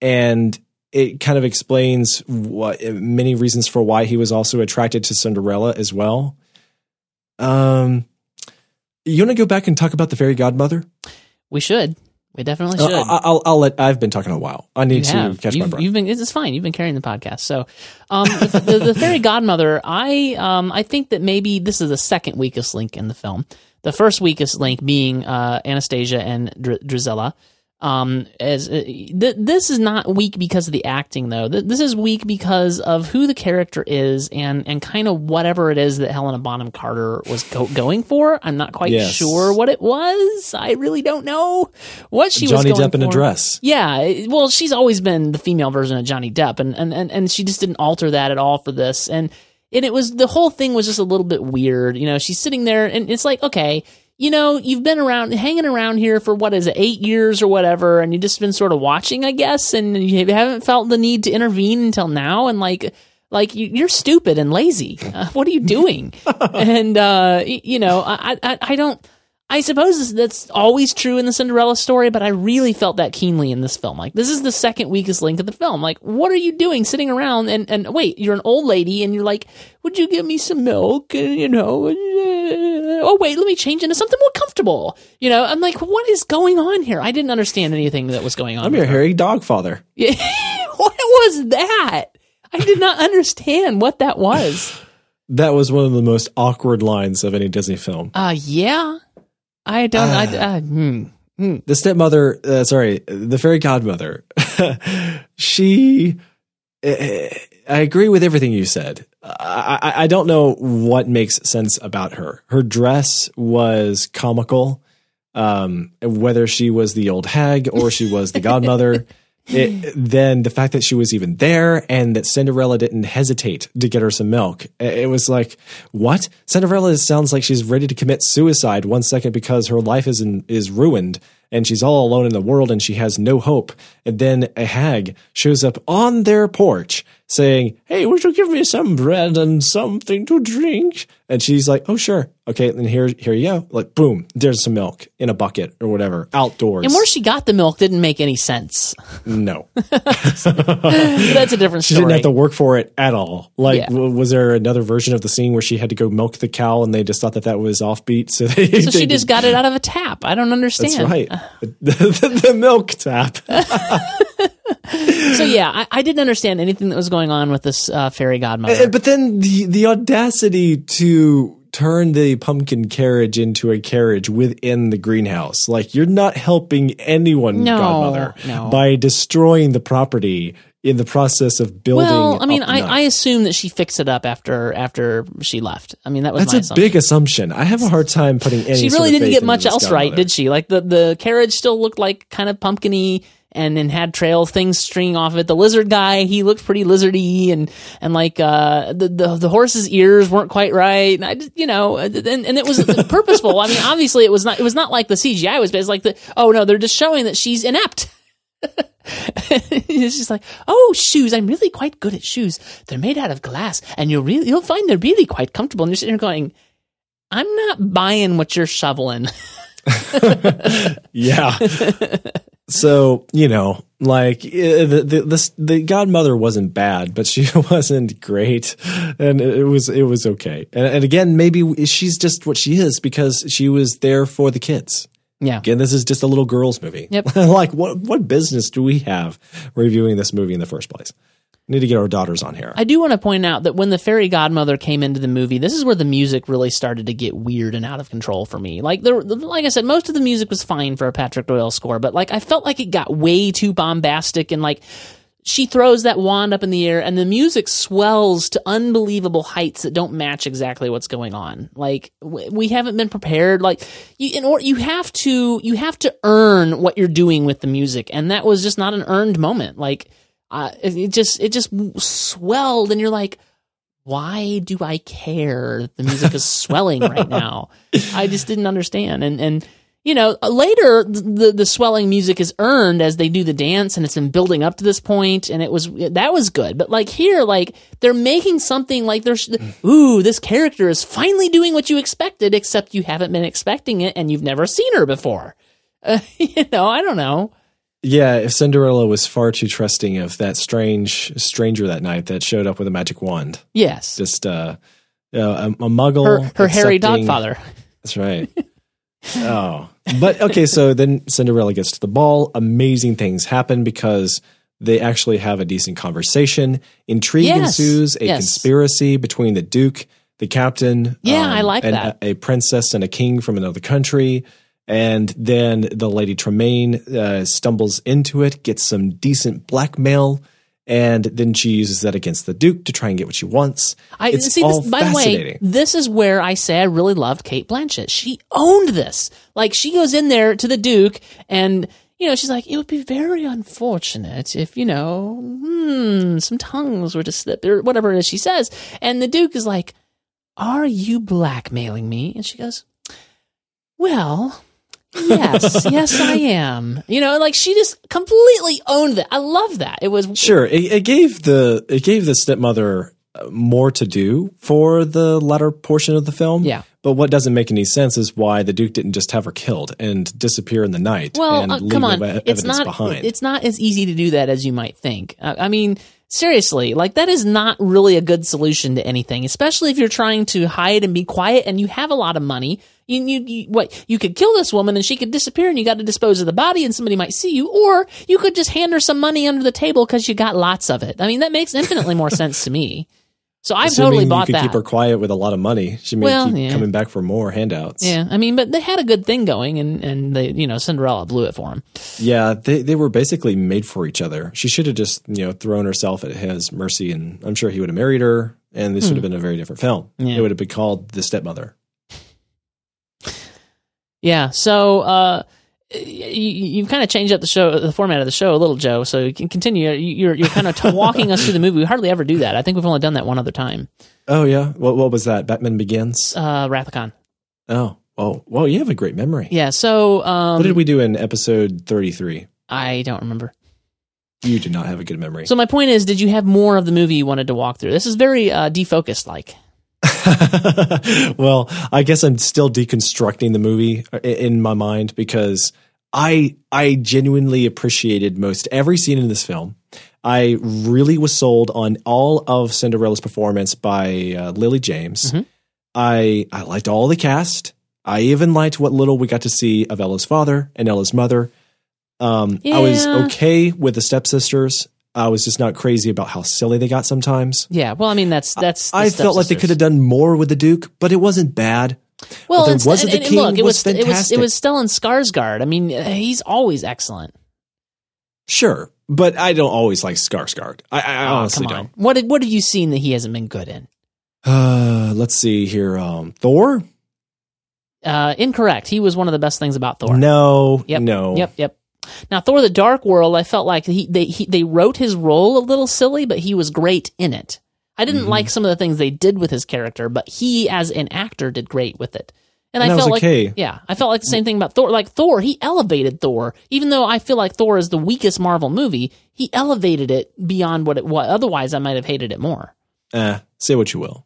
and it kind of explains what many reasons for why he was also attracted to Cinderella as well. Um, you want to go back and talk about the fairy godmother? We should. We definitely Uh, should. I- I'll, I'll let. I've been talking a while. I need to catch my you've, breath. You've been. It's fine. You've been carrying the podcast. So, um, the, the, the fairy godmother. I um, I think that maybe this is the second weakest link in the film. The first weakest link being uh, Anastasia and Dr- Drizella. Um, as uh, th- this is not weak because of the acting, though. Th- this is weak because of who the character is and and kind of whatever it is that Helena Bonham Carter was go- going for. I'm not quite Yes. sure what it was. I really don't know what she Johnny was going Depp in a dress. Yeah, it- well, she's always been the female version of Johnny Depp, and and and, and she just didn't alter that at all for this. And and it was the whole thing was just a little bit weird. You know, she's sitting there, and it's like, okay, you know, you've been around, hanging around here for what is it, eight years or whatever, and you've just been sort of watching, I guess, and you haven't felt the need to intervene until now, and like. Like you- you're stupid and lazy. Uh, what are you doing? and uh, you know, I, I I don't. I suppose that's always true in the Cinderella story, but I really felt that keenly in this film. Like, this is the second weakest link of the film. Like, what are you doing sitting around and, and wait, you're an old lady and you're like, would you give me some milk? And, you know, uh, oh, wait, let me change into something more comfortable. You know, I'm like, what is going on here? I didn't understand anything that was going on. I'm your hairy dog father. Yeah. what was that? I did not understand what that was. That was one of the most awkward lines of any Disney film. Uh, yeah. I don't, I, uh, hmm. The stepmother, uh, sorry, the fairy godmother. she, uh, I agree with everything you said. I, I, I don't know what makes sense about her. Her dress was comical. Um, whether she was the old hag or she was the godmother. It, then the fact that she was even there and that Cinderella didn't hesitate to get her some milk. It was like, what? Cinderella sounds like she's ready to commit suicide one second because her life is in, is ruined and she's all alone in the world and she has no hope. And then a hag shows up on their porch saying, Hey, would you give me some bread and something to drink? And she's like, Oh, sure. Okay. And here, here you go. Like, boom, there's some milk in a bucket or whatever outdoors. And where she got the milk didn't make any sense. no. That's a different story. She didn't have to work for it at all. Like, Yeah. w- was there another version of the scene where she had to go milk the cow and they just thought that that was offbeat? So they, so they she just got it out of a tap. I don't understand. That's right. the, the, the milk tap. So yeah, I, I didn't understand anything that was going on with this uh, fairy godmother. Uh, but then the the audacity to turn the pumpkin carriage into a carriage within the greenhouse. Like you're not helping anyone, No, godmother, no. by destroying the property in the process of building. well, I mean, I, I assume that she fixed it up after after she left. I mean, that was That's a assumption. big assumption. I have a hard time putting any. she really didn't get much else right, did she? Like the the carriage still looked like kind of pumpkiny and then had trail things stringing off it. The lizard guy, he looked pretty lizardy and and like uh the the, the horse's ears weren't quite right. And I just, you know, and, and it was purposeful. I mean, obviously it was not it was not like the CGI was, but it's like the oh no, they're just showing that she's inept. it's just like, oh, shoes. I'm really quite good at shoes. They're made out of glass, and you'll really you'll find they're really quite comfortable. And you're sitting here going, I'm not buying what you're shoveling. Yeah. So you know, like eh, the the the, the godmother wasn't bad, but she wasn't great, and it was it was okay. And, and again, maybe she's just what she is because she was there for the kids. Yeah. Again, this is just a little girls movie. Yep. like what what business do we have reviewing this movie in the first place? Need to get our daughters on here. I do want to point out that when the fairy godmother came into the movie, this is where the music really started to get weird and out of control for me. Like the, like I said, most of the music was fine for a Patrick Doyle score, but like I felt like it got way too bombastic and like she throws that wand up in the air and the music swells to unbelievable heights that don't match exactly what's going on. Like we haven't been prepared. Like you, in order, you have to, you have to earn what you're doing with the music. And that was just not an earned moment. Like, uh, it, just it just swelled, and you're like, why do I care? The music is swelling right now. I just didn't understand, and and you know later the the swelling music is earned as they do the dance, and it's been building up to this point, and it was that was good. But like here, like they're making something like there's ooh, this character is finally doing what you expected, except you haven't been expecting it, and you've never seen her before. Uh, you know, I don't know. Yeah, if Cinderella was far too trusting of that strange stranger that night that showed up with a magic wand. Yes. Just uh, know, a, a muggle. Her, her hairy accepting- dogfather. That's right. oh. But okay, so then Cinderella gets to the ball. Amazing things happen because they actually have a decent conversation. Intrigue Yes, ensues, a yes. conspiracy between the Duke, the captain, Yeah, I like and that. A, a princess and a king from another country. And then the Lady Tremaine uh, stumbles into it, gets some decent blackmail, and then she uses that against the Duke to try and get what she wants. I it's see. all This, by the way, this is where I say I really loved Cate Blanchett. She owned this. Like she goes in there to the Duke, and you know she's like, "It would be very unfortunate if you know, hmm, some tongues were to slip or whatever it is she says." And the Duke is like, "Are you blackmailing me?" And she goes, "Well." Yes, yes, I am. You know, like she just completely owned that. I love that. It was Sure, it, it gave the it gave the stepmother uh, more to do for the latter portion of the film. Yeah. But what doesn't make any sense is why the Duke didn't just have her killed and disappear in the night Well, and uh, leave come on, it's not behind. it's not as easy to do that as you might think. Uh, I mean, seriously, like that is not really a good solution to anything, especially if you're trying to hide and be quiet and you have a lot of money. You, you, you what you could kill this woman and she could disappear and you got to dispose of the body and somebody might see you, or you could just hand her some money under the table because you got lots of it. I mean, that makes infinitely more sense to me. So I've Assuming totally bought you could that. keep her quiet with a lot of money. She may Well, keep yeah. coming back for more handouts. yeah, I mean, but they had a good thing going, and and they, you know, Cinderella blew it for him. Yeah, they they were basically made for each other. She should have just you know thrown herself at his mercy, and I'm sure he would have married her, and this would have been a very different film. Yeah. It would have been called The Stepmother. Yeah. So uh, you, you've kind of changed up the show, the format of the show a little, Joe. So you can continue. You- You're you're kind of t- walking us through the movie. We hardly ever do that. I think we've only done that one other time. Oh yeah, what what was that? Batman Begins. Uh, Rathacon. Oh, oh, well, you have a great memory. Yeah. So um, what did we do in episode 33? I don't remember. You do not have a good memory. So my point is, did you have more of the movie you wanted to walk through? This is very uh, defocused, like. well, I guess I'm still deconstructing the movie in my mind because I I genuinely appreciated most every scene in this film. I really was sold on all of Cinderella's performance by uh, Lily James. Mhm. I I liked all the cast. I even liked what little we got to see of Ella's father and Ella's mother. Um, I was okay with the stepsisters. I was just not crazy about how silly they got sometimes. Yeah. Well, I mean, that's that's. the I felt like they could have done more with the Duke, but it wasn't bad. Well, and, was and, and king look, it was, was it was it was Stellan Skarsgård. I mean, uh, he's always excellent. Sure, but I don't always like Skarsgård. I, I Oh, honestly don't. What did, what have you seen that he hasn't been good in? Uh, let's see here. Um, Thor? Uh, incorrect. He was one of the best things about Thor. No, Yep. no. Yep. Yep. Now, Thor: The Dark World, I felt like he they he, they wrote his role a little silly, but he was great in it. I Mm-hmm. didn't like some of the things they did with his character, but he, as an actor, did great with it. And, And I that was felt okay. like, yeah, I felt like the same thing about Thor. Like Thor, he elevated Thor, even though I feel like Thor is the weakest Marvel movie. He elevated it beyond what it was. Otherwise, I might have hated it more. Eh, say what you will.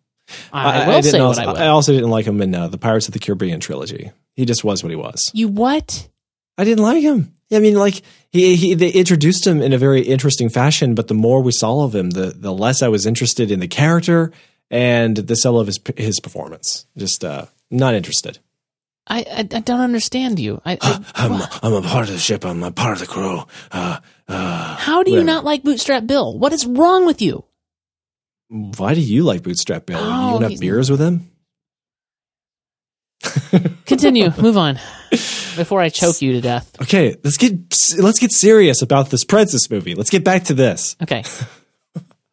I, will didn't say also, what I will. I also didn't like him in uh, the Pirates of the Caribbean trilogy. He just was what he was. you what? I didn't like him. I mean, like he, he they introduced him in a very interesting fashion, but the more we saw of him, the the less I was interested in the character and the sell of his his performance. Just uh, not interested. I, I, I don't understand you. I, I, I'm, I'm a part of the ship. I'm a part of the crew. Uh, uh, how do you whatever. not like Bootstrap Bill? What is wrong with you? Why do you like Bootstrap Bill? Oh, you don't have he's- beers with him? Continue. Move on before I choke you to death. Okay, let's get let's get serious about this Princess movie. Let's get back to this. Okay.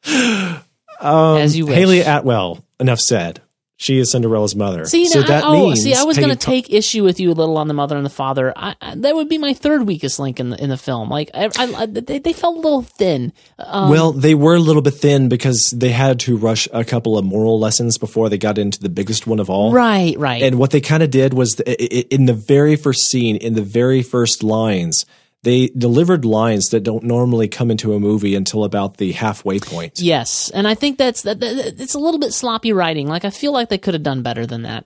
Um, As you wish. Hayley Atwell. Enough said. She is Cinderella's mother. See, so that I, oh, means see, I was going to take issue with you a little on the mother and the father. I, I, that would be my third weakest link in the in the film. Like, I, I, they, they felt a little thin. Um, well, they were a little bit thin because they had to rush a couple of moral lessons before they got into the biggest one of all. right, right. And what they kind of did was the, in the very first scene, in the very first lines, they delivered lines that don't normally come into a movie until about the halfway point. yes, and I think that's that, that. It's a little bit sloppy writing. Like, I feel like they could have done better than that.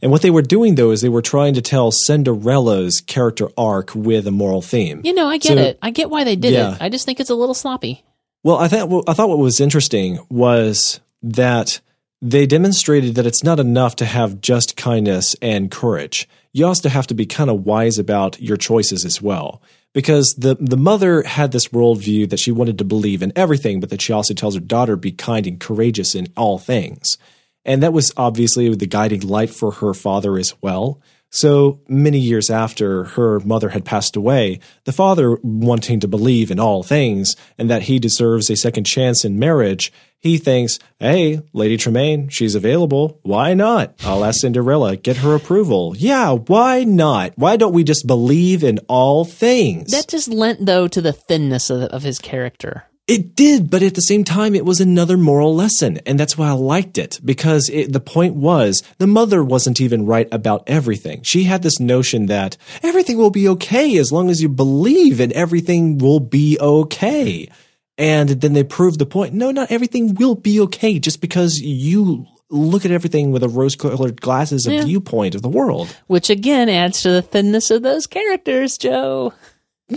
And what they were doing though is they were trying to tell Cinderella's character arc with a moral theme. You know, I get So- it. I get why they did Yeah. it. I just think it's a little sloppy. Well, I thought I thought what was interesting was that they demonstrated that it's not enough to have just kindness and courage. You also have to be kind of wise about your choices as well. Because the the mother had this worldview that she wanted to believe in everything, but that she also tells her daughter be kind and courageous in all things. And that was obviously the guiding light for her father as well. So many years after her mother had passed away, the father, wanting to believe in all things and that he deserves a second chance in marriage, he thinks, hey, Lady Tremaine, she's available. Why not? I'll ask Cinderella, get her approval. Yeah, why not? Why don't we just believe in all things? That just lent though to the thinness of, of his character. It did, but at the same time, it was another moral lesson. And that's why I liked it because it, the point was the mother wasn't even right about everything. She had this notion that everything will be okay as long as you believe and everything will be okay. And then they proved the point. No, not everything will be okay just because you look at everything with a rose colored glasses of Yeah. viewpoint of the world. Which again adds to the thinness of those characters, Joe.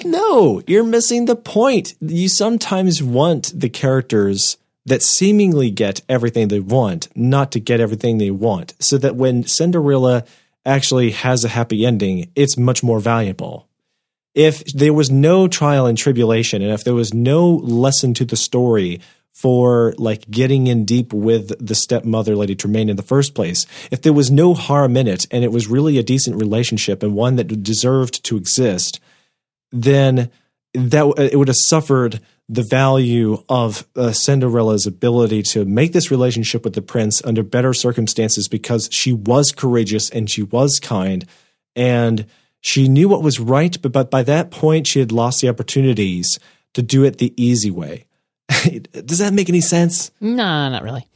No, you're missing the point. You sometimes want the characters that seemingly get everything they want, not to get everything they want, so that when Cinderella actually has a happy ending, it's much more valuable. If there was no trial and tribulation, and if there was no lesson to the story for like getting in deep with the stepmother, Lady Tremaine, in the first place, if there was no harm in it, and it was really a decent relationship and one that deserved to exist, then that it would have suffered the value of uh, Cinderella's ability to make this relationship with the prince under better circumstances because she was courageous and she was kind and she knew what was right, but, but by that point she had lost the opportunities to do it the easy way. Does that make any sense? Nah, not really.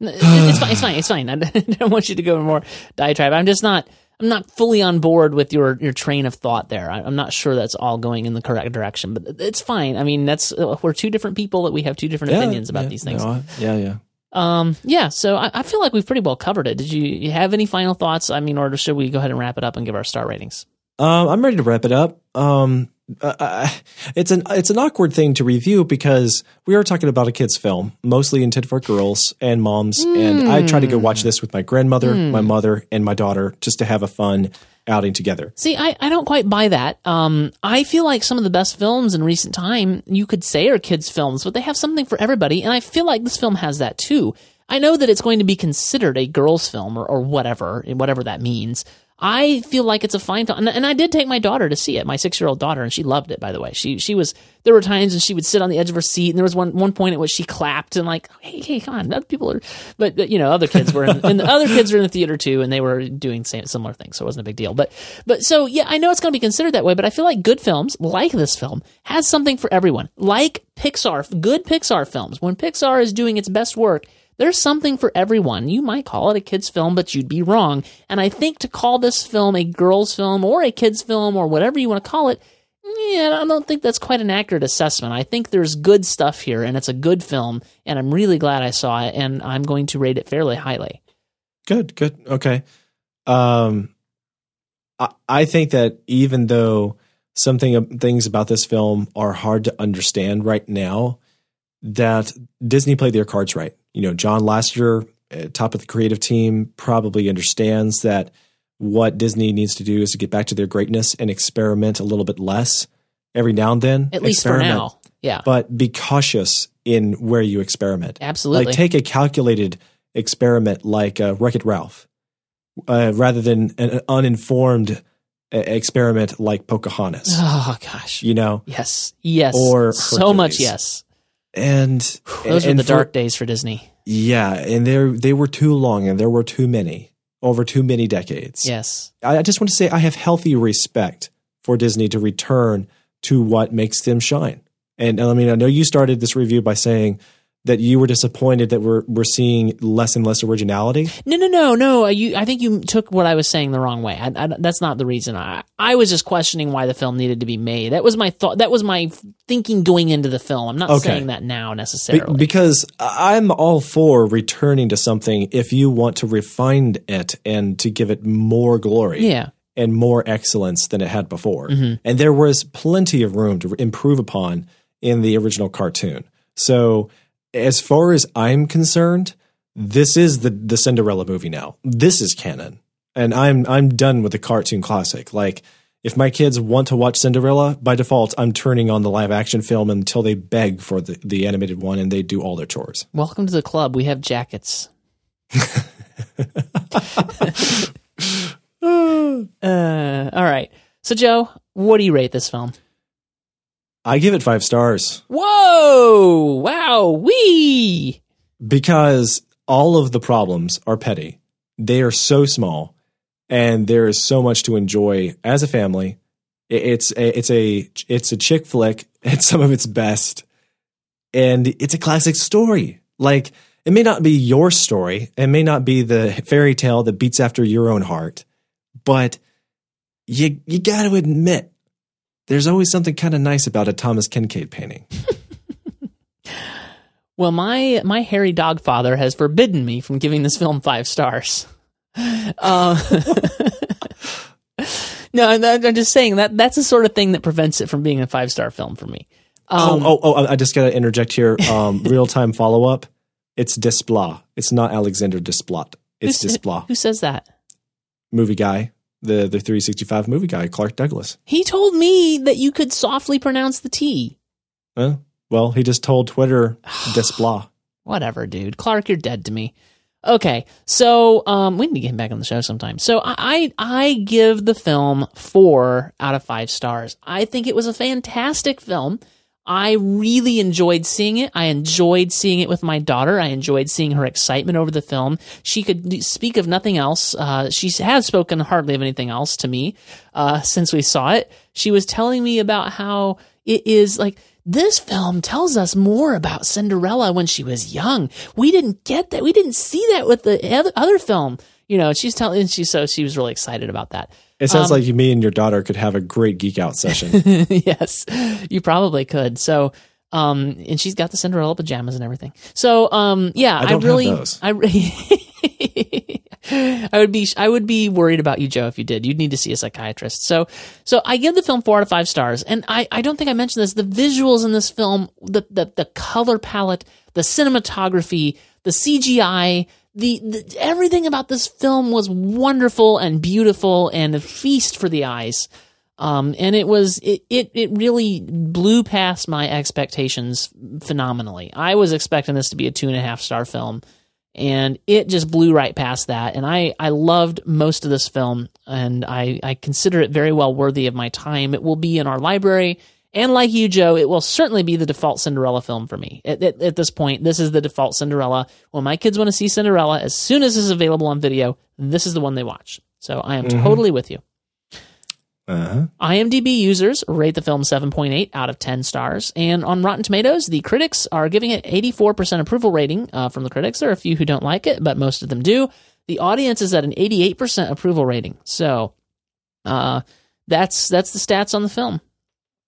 It's fine. It's fine. It's fine. I don't want you to go more diatribe. I'm just not. I'm not fully on board with your your train of thought there. I- I'm not sure that's all going in the correct direction, but it's fine. I mean, that's uh, we're two different people that we have two different Yeah, opinions about yeah, these things. no, I- yeah, yeah. Um, yeah. So I, I feel like we've pretty well covered it. Did you, you have any final thoughts? I mean, or should we go ahead and wrap it up and give our star ratings? Um, I'm ready to wrap it up. Um, uh, uh, it's an it's an awkward thing to review because we are talking about a kids film, mostly intended for girls and moms. And I try to go watch this with my grandmother, Mm. my mother, and my daughter just to have a fun outing together. See, I, I don't quite buy that. Um, I feel like some of the best films in recent time you could say are kids' films, but they have something for everybody, and I feel like this film has that too. I know that it's going to be considered a girls' film or, or whatever, whatever that means. I feel like it's a fine film, and, and I did take my daughter to see it, my six-year-old daughter, and she loved it. By the way, she she was. There were times when she would sit on the edge of her seat, and there was one one point at which she clapped and like, hey, hey, come on, other people are. But but, you know, other kids were, in, and the other kids were in the theater too, and they were doing same, similar things, so it wasn't a big deal. But but so yeah, I know it's going to be considered that way, but I feel like good films like this film has something for everyone. Like Pixar, good Pixar films. When Pixar is doing its best work, there's something for everyone. You might call it a kids film, but you'd be wrong. And I think to call this film a girls film or a kids film or whatever you want to call it, yeah, I don't think that's quite an accurate assessment. I think there's good stuff here and it's a good film and I'm really glad I saw it and I'm going to rate it fairly highly. Good, good, okay. Um, I, I think that even though something things about this film are hard to understand right now, that Disney played their cards right. You know, John Lasseter, uh, top of the creative team, probably understands that what Disney needs to do is to get back to their greatness and experiment a little bit less every now and then. At least for now. Yeah. But be cautious in where you experiment. Absolutely. Like take a calculated experiment like uh, Wreck It Ralph, uh, rather than an uninformed uh, experiment like Pocahontas. Oh gosh. You know, Yes. Yes. Or so much yes. And Those and were the for- dark days for Disney. Yeah, and they they were too long, and there were too many over too many decades. Yes. I I just want to say I have healthy respect for Disney to return to what makes them shine. And I mean, I know you started this review by saying that you were disappointed that we're we're seeing less and less originality. No, no, no, no. uh, You, I think you took what I was saying the wrong way. I, I, that's not the reason. I, I was just questioning why the film needed to be made. That was my thought. That was my thinking going into the film. I'm not Okay. saying that now Be- necessarily. because I'm all for returning to something if you want to refine it and to give it more glory. Yeah. And more excellence than it had before. Mhm. And there was plenty of room to improve upon in the original cartoon. So, as far as I'm concerned, this is the the Cinderella movie now. This is canon. And I'm I'm done with the cartoon classic. Like if my kids want to watch Cinderella, by default, I'm turning on the live action film until they beg for the, the animated one and they do all their chores. Welcome to the club. We have jackets. uh, all right. So, Joe, what do you rate this film? I give it five stars Whoa! Wow! Wee! because all of the problems are petty. They are so small, and there is so much to enjoy as a family. It's a, it's a it's a chick flick at some of its best, and it's a classic story. Like it may not be your story, it may not be the fairy tale that beats after your own heart, but you you got to admit there's always something kind of nice about a Thomas Kinkade painting. Well, my my hairy dog father has forbidden me from giving this film five stars. Uh, no, I'm I'm just saying that that's the sort of thing that prevents it from being a five star film for me. Um, oh, oh, oh! I just got to interject here. Um, real time follow up. It's Desplat. It's not Alexander Desplat. It's Desplat. Who says that? Movie guy, the the 365 movie guy, Clark Douglas. He told me that you could softly pronounce the T. Huh? Well, he just told Twitter Desplat. Whatever, dude. Clark, you're dead to me. Okay, so um, we need to get him back on the show sometime. So I, I I give the film four out of five stars. I think it was a fantastic film. I really enjoyed seeing it. I enjoyed seeing it with my daughter. I enjoyed seeing her excitement over the film. She could speak of nothing else. Uh, she has spoken hardly of anything else to me uh, since we saw it. She was telling me about how it is like this film tells us more about Cinderella when she was young. We didn't get that. We didn't see that with the other, film. You know, she's telling, and she so she was really excited about that. It sounds Um, like me and your daughter could have a great geek out session. yes, you probably could. So, um, and she's got the Cinderella pajamas and everything. So, um, yeah, I I, really, those. I, re- I would be, I would be worried about you, Joe, if you did. You'd need to see a psychiatrist. So, so I give the film four out of five stars, and I, I don't think I mentioned this. The visuals in this film, the, the, the color palette, the cinematography, the CGI, the, the everything about this film was wonderful and beautiful and a feast for the eyes. Um, and it was it, it it really blew past my expectations phenomenally. I was expecting this to be a two and a half star film, and it just blew right past that. And I I loved most of this film, and I I consider it very well worthy of my time. It will be in our library. And like you, Joe, it will certainly be the default Cinderella film for me. At, at, at this point, this is the default Cinderella. When my kids want to see Cinderella, as soon as this is available on video, this is the one they watch. So I am Mhm. totally with you. Uh-huh. IMDb users rate the film 7.8 out of 10 stars. And on Rotten Tomatoes, the critics are giving it 84% approval rating uh, from the critics. There are a few who don't like it, but most of them do. The audience is at an 88% approval rating. So uh, that's that's the stats on the film.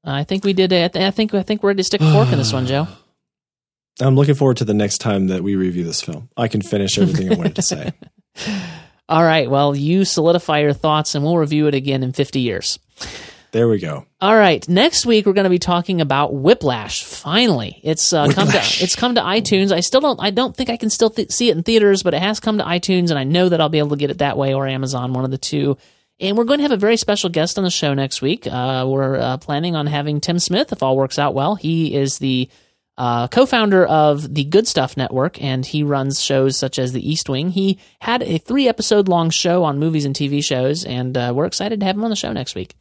I think we did. I think I think we're ready to stick a fork in this one, Joe. I'm looking forward to the next time that we review this film. I can finish everything I wanted to say. All right. Well, you solidify your thoughts, and we'll review it again in 50 years. There we go. All right, next week we're going to be talking about Whiplash. Finally, it's uh, come to it's come to iTunes. I still don't I don't think I can still th- see it in theaters, but it has come to iTunes, and I know that I'll be able to get it that way or Amazon, one of the two. And we're going to have a very special guest on the show next week. Uh, we're uh, planning on having Tim Smith, if all works out well. He is the uh, co-founder of the Good Stuff Network, and he runs shows such as The East Wing. He had a three-episode long show on movies and TV shows, and uh, we're excited to have him on the show next week.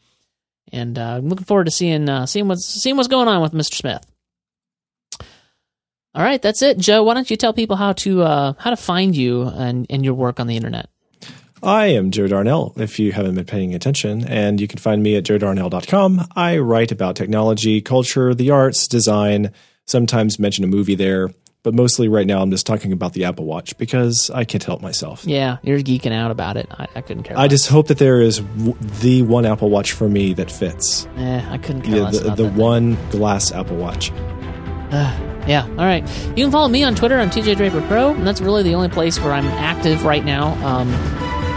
And uh, I'm looking forward to seeing uh, seeing what's seeing what's going on with Mr. Smith. All right, that's it, Joe. Why don't you tell people how to how to find you and, and your work on the internet? I am Joe Darnell, if you haven't been paying attention, and you can find me at joedarnell.com. I write about technology, culture, the arts, design, sometimes mention a movie there, but mostly right now I'm just talking about the Apple Watch because I can't help myself. Yeah, you're geeking out about it. I, I couldn't care. I just hope that there is w- the one Apple Watch for me that fits. Yeah, I couldn't care Yeah, less the, about the one glass Apple Watch. Yeah, all right. You can follow me on Twitter I'm TJ Draper Pro, and that's really the only place where I'm active right now. Um,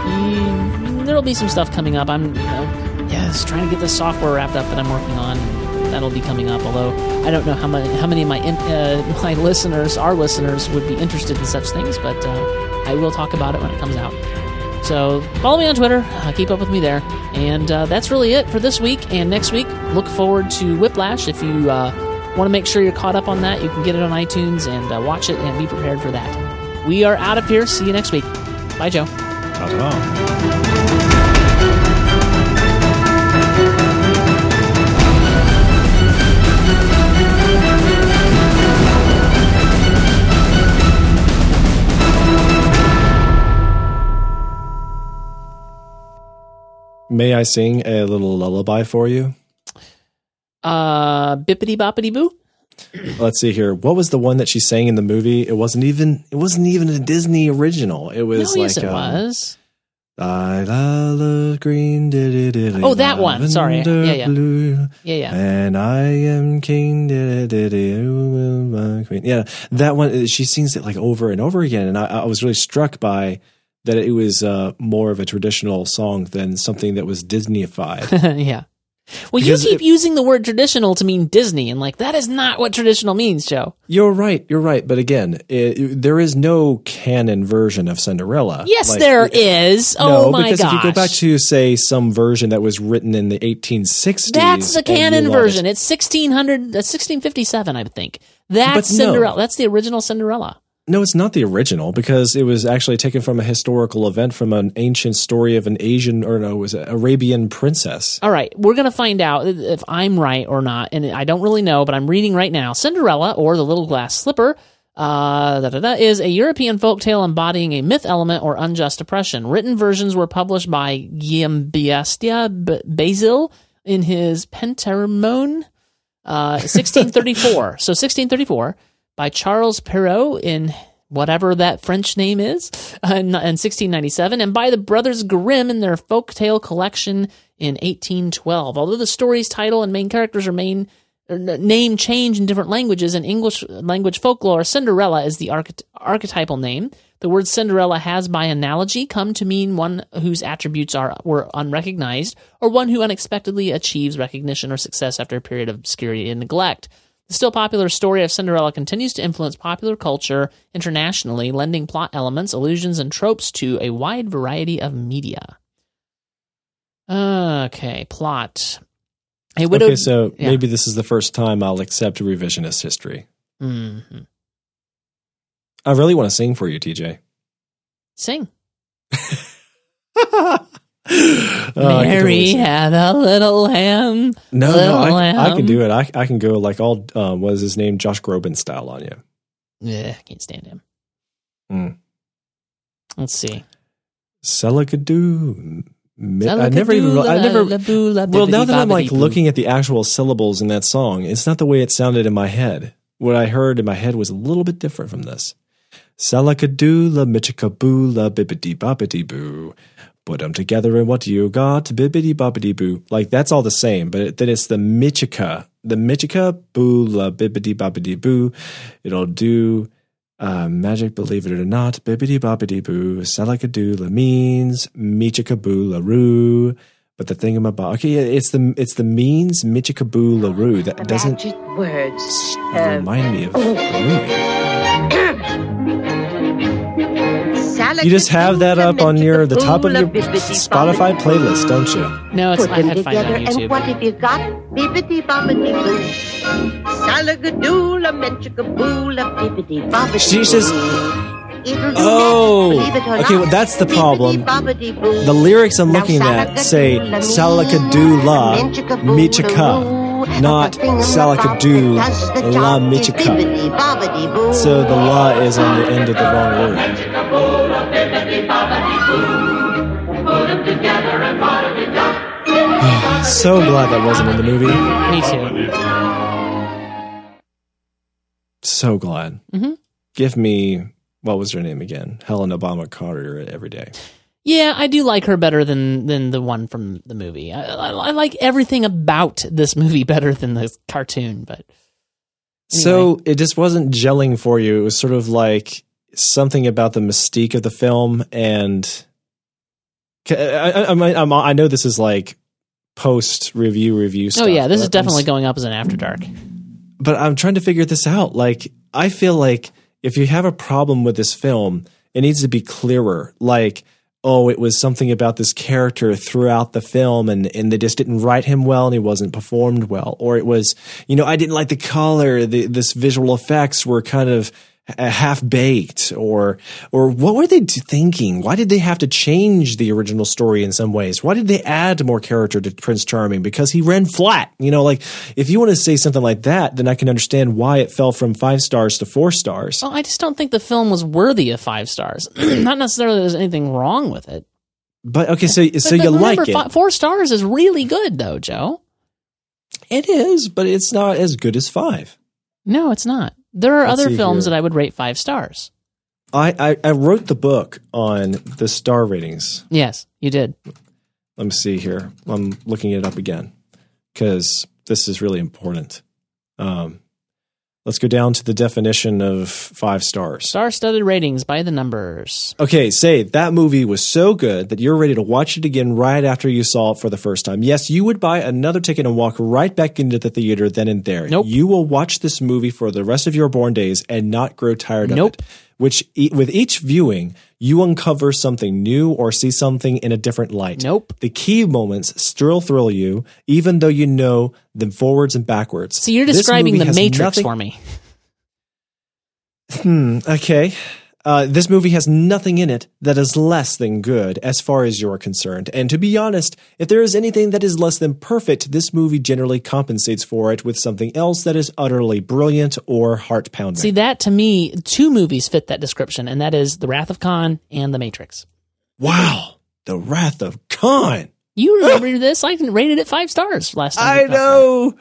you- there'll be some stuff coming up. I'm, you know, just trying to get the software wrapped up that I'm working on. That'll be coming up. Although I don't know how many how many of my uh, my listeners, our listeners, would be interested in such things, but uh, I will talk about it when it comes out. So follow me on Twitter. Uh, keep up with me there. And uh, that's really it for this week. And next week, look forward to Whiplash. If you uh, want to make sure you're caught up on that, you can get it on iTunes and uh, watch it and be prepared for that. We are out of here. See you next week. Bye, Joe. May I sing a little lullaby for you? Uh, bippity boppity boo. Let's see here. What was the one that she sang in the movie? It wasn't even. It wasn't even a Disney original. It was no, like yes, it um, was. I love green. Oh, that one. Sorry. Yeah, yeah. blue, Yeah, yeah. And I am king. diddy, diddy, ooh, my queen. Yeah, that one. She sings it like over and over again, and I, I was really struck by that. It was uh, more of a traditional song than something that was Disneyified. yeah. Well, Because you keep it- using the word traditional to mean Disney, and like that is not what traditional means, Joe. You're right. You're right. But again, it, there is no canon version of Cinderella. Yes, Like, there is. Oh no, Oh my God. because gosh. if you go back to say some version that was written in the 1860s, That's the canon version. It's 1600, that's uh, 1657, I think. That's But no. Cinderella. That's the original Cinderella. No, it's not the original because it was actually taken from a historical event from an ancient story of an Asian or no, was an Arabian princess. All right, we're going to find out if I'm right or not, and I don't really know, but I'm reading right now. Cinderella, or the Little Glass Slipper, uh, is a European folktale embodying a myth element or unjust oppression. Written versions were published by Guillaume Biastia B- Basil in his Pentamone, uh, 1634. so 1634 by Charles Perrault in whatever that French name is in, in 1697, and by the Brothers Grimm in their folktale collection in 1812. Although the story's title and main characters are main or er, n- name change in different languages, in English language folklore, Cinderella is the archety- archetypal name. The word Cinderella has, by analogy, come to mean one whose attributes are were unrecognized, or one who unexpectedly achieves recognition or success after a period of obscurity and neglect. The still popular story of Cinderella continues to influence popular culture internationally, lending plot elements, allusions, and tropes to a wide variety of media. Okay, plot. A widowed, okay, so yeah. maybe this is the first time I'll accept revisionist history. Mhm. I really want to sing for you, TJ. Sing. Oh, I can totally Mary had a little lamb. No, no, little I, I can do it. I, I can go like all, um, what is his name? Josh Groban style on you. Yeah, I can't stand him. Mm. Let's see. Selakadoo. I never even. I never. Well, now that I'm like looking at the actual syllables in that song, it's not the way it sounded in my head. What I heard in my head was a little bit different from this. Salakadoola, michikaboola, bibbidi bobbidi boo. Put them together and what do you got? Bibbidi bobbidi boo. Like that's all the same, but then it's the michika. The michika, boola, bibbidi bobbidi boo. It'll do uh, magic, believe it or not. Bibbidi bobbidi boo. Salakadoola means michikaboola roo. But the thing about okay, it's the it's the means michikaboola roo that doesn't words. remind me of the movie. You just have that up on your the top of your Spotify playlist, don't you? No, it's Put I them had find it together, on and YouTube. what have you got? Bibbidi bobbidi boo. Salagadoola, menchikaboola, bibbidi bobbidi She's just- Oh, magic, believe it or okay. Well, that's the problem. Bibbidi bobbidi boo. The lyrics I'm looking at say salakadula salakadoola means michika. menchikaboola, not Salakadu La Michika. So the la is on the end of the wrong word. So glad that wasn't in the movie. Me too. So glad. Mhm. Give me what was her name again? Helena Bonham Carter every day. Yeah, I do like her better than than the one from the movie. I, I, I like everything about this movie better than the cartoon, but So it just wasn't gelling for you. It was sort of like something about the mystique of the film, and I, I, I, I know this is like post review review stuff. oh yeah, this is but definitely going up as an after dark. but I'm trying to figure this out. Like, I feel like if you have a problem with this film, it needs to be clearer. Like, oh, it was something about this character throughout the film and, and they just didn't write him well and he wasn't performed well. Or it was, you know, I didn't like the color, the, this visual effects were kind of Uh, half baked or or what were they thinking why did they have to change the original story in some ways why did they add more character to prince charming because he ran flat you know like if you want to say something like that then i can understand why it fell from five stars to four stars Well, I just don't think the film was worthy of five stars. Not necessarily there's anything wrong with it. but okay so so But- you but like it four stars is really good though, Joe. it is but it's not as good as five No, it's not. There are Let's other films here. that I would rate five stars. I, I i wrote the book on the star ratings Yes, you did. let me see here i'm looking it up again because this is really important um, let's go down to the definition of five stars Star-studded ratings by the numbers. okay say that movie was so good that you're ready to watch it again right after you saw it for the first time yes you would buy another ticket and walk right back into the theater then and there Nope. you will watch this movie for the rest of your born days and not grow tired of it. Nope. it which e- with each viewing you uncover something new or see something in a different light Nope. the key moments still thrill you, even though you know them forwards and backwards. So you're describing the Matrix nothing- for me. Hmm, okay. Uh, this movie has nothing in it that is less than good as far as you're concerned. And to be honest, if there is anything that is less than perfect, this movie generally compensates for it with something else that is utterly brilliant or heart pounding. See that to me, two movies fit that description, and that is The Wrath of Khan and The Matrix. wow. The Wrath of Khan. You remember this? I rated it five stars last time. I talked about it. know.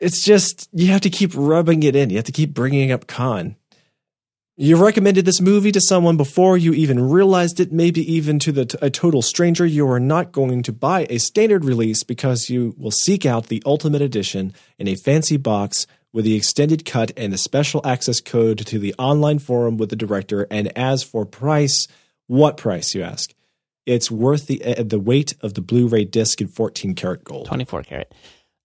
It's just you have to keep rubbing it in. You have to keep bringing up Khan. You recommended this movie to someone before you even realized it, maybe even to the, a total stranger. You are not going to buy a standard release because you will seek out the ultimate edition in a fancy box with the extended cut and the special access code to the online forum with the director. And as for price, what price, you ask? It's worth the uh, the weight of the Blu-ray disc in 14 karat gold. 24 karat.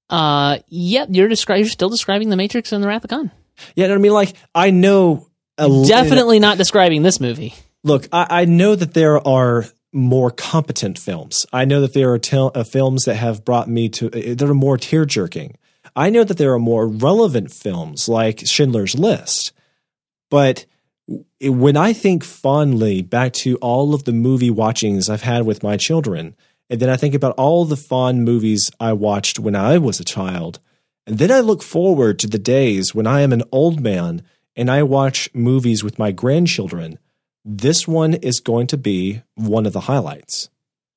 Uh, yep, you're descri- You're still describing The Matrix and The Wrath of. Yeah, I mean, like I know a Definitely not describing this movie. Look, I, I know that there are more competent films. I know that there are tel- uh, films that have brought me to uh, that are more tear jerking. I know that there are more relevant films like Schindler's List, but when I think fondly back to all of the movie watchings I've had with my children, and then I think about all the fond movies I watched when I was a child, and then I look forward to the days when I am an old man and I watch movies with my grandchildren, this one is going to be one of the highlights.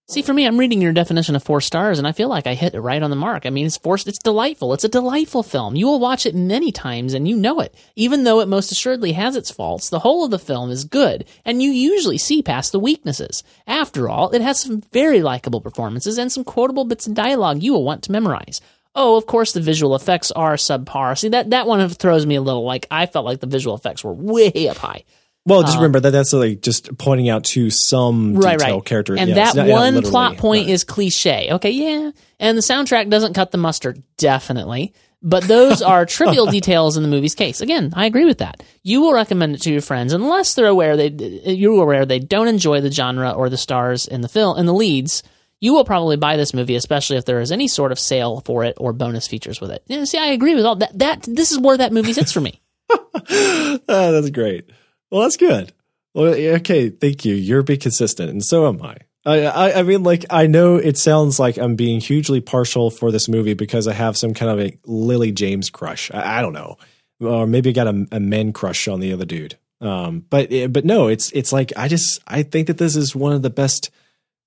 See, for me, I'm reading your definition of four stars, and I feel like I hit it right on the mark. I mean, it's forced. It's delightful. It's a delightful film. You will watch it many times, and you know it. Even though it most assuredly has its faults, the whole of the film is good, and you usually see past the weaknesses. After all, it has some very likable performances and some quotable bits of dialogue you will want to memorize. Oh, of course, the visual effects are subpar. See, that that one throws me a little. Like I felt like the visual effects were way up high. Well, just Uh, remember that that's like just pointing out to some right, detail right. character. And yeah, that not- one plot point right. is cliche. Okay, yeah. And the soundtrack doesn't cut the mustard, definitely. But those are trivial details in the movie's case. Again, I agree with that. You will recommend it to your friends unless they're aware they you're aware they don't enjoy the genre or the stars in the film in the leads. You will probably buy this movie, especially if there is any sort of sale for it or bonus features with it. See, I agree with all that. That this is where that movie sits for me. Ah, that's great. Well, that's good. Well, okay, thank you. You're being consistent, and so am I. I, I, I mean, like, I know it sounds like I'm being hugely partial for this movie because I have some kind of a Lily James crush. I, I don't know, or maybe I got a, a men crush on the other dude. Um, but but no, it's it's like I just I think that this is one of the best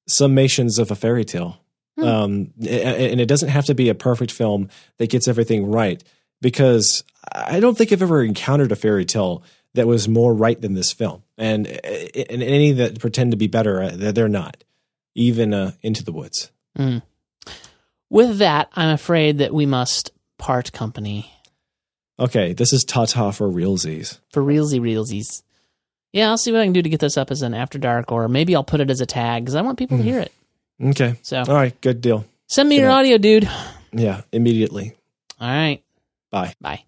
summations of a fairy tale. Um, and it doesn't have to be a perfect film that gets everything right because I don't think I've ever encountered a fairy tale that was more right than this film. And and any that pretend to be better, uh, they're not. Even uh, Into the Woods. Mm. With that, I'm afraid that we must part company Okay, this is Tata for realsies. for realsy realsies. Yeah, I'll see what I can do to get this up as an after dark, or maybe I'll put it as a tag because I want people to hmm. hear it. Okay. So- all right, good deal. Send me Good your night. audio, dude. Yeah, immediately. All right. Bye. Bye.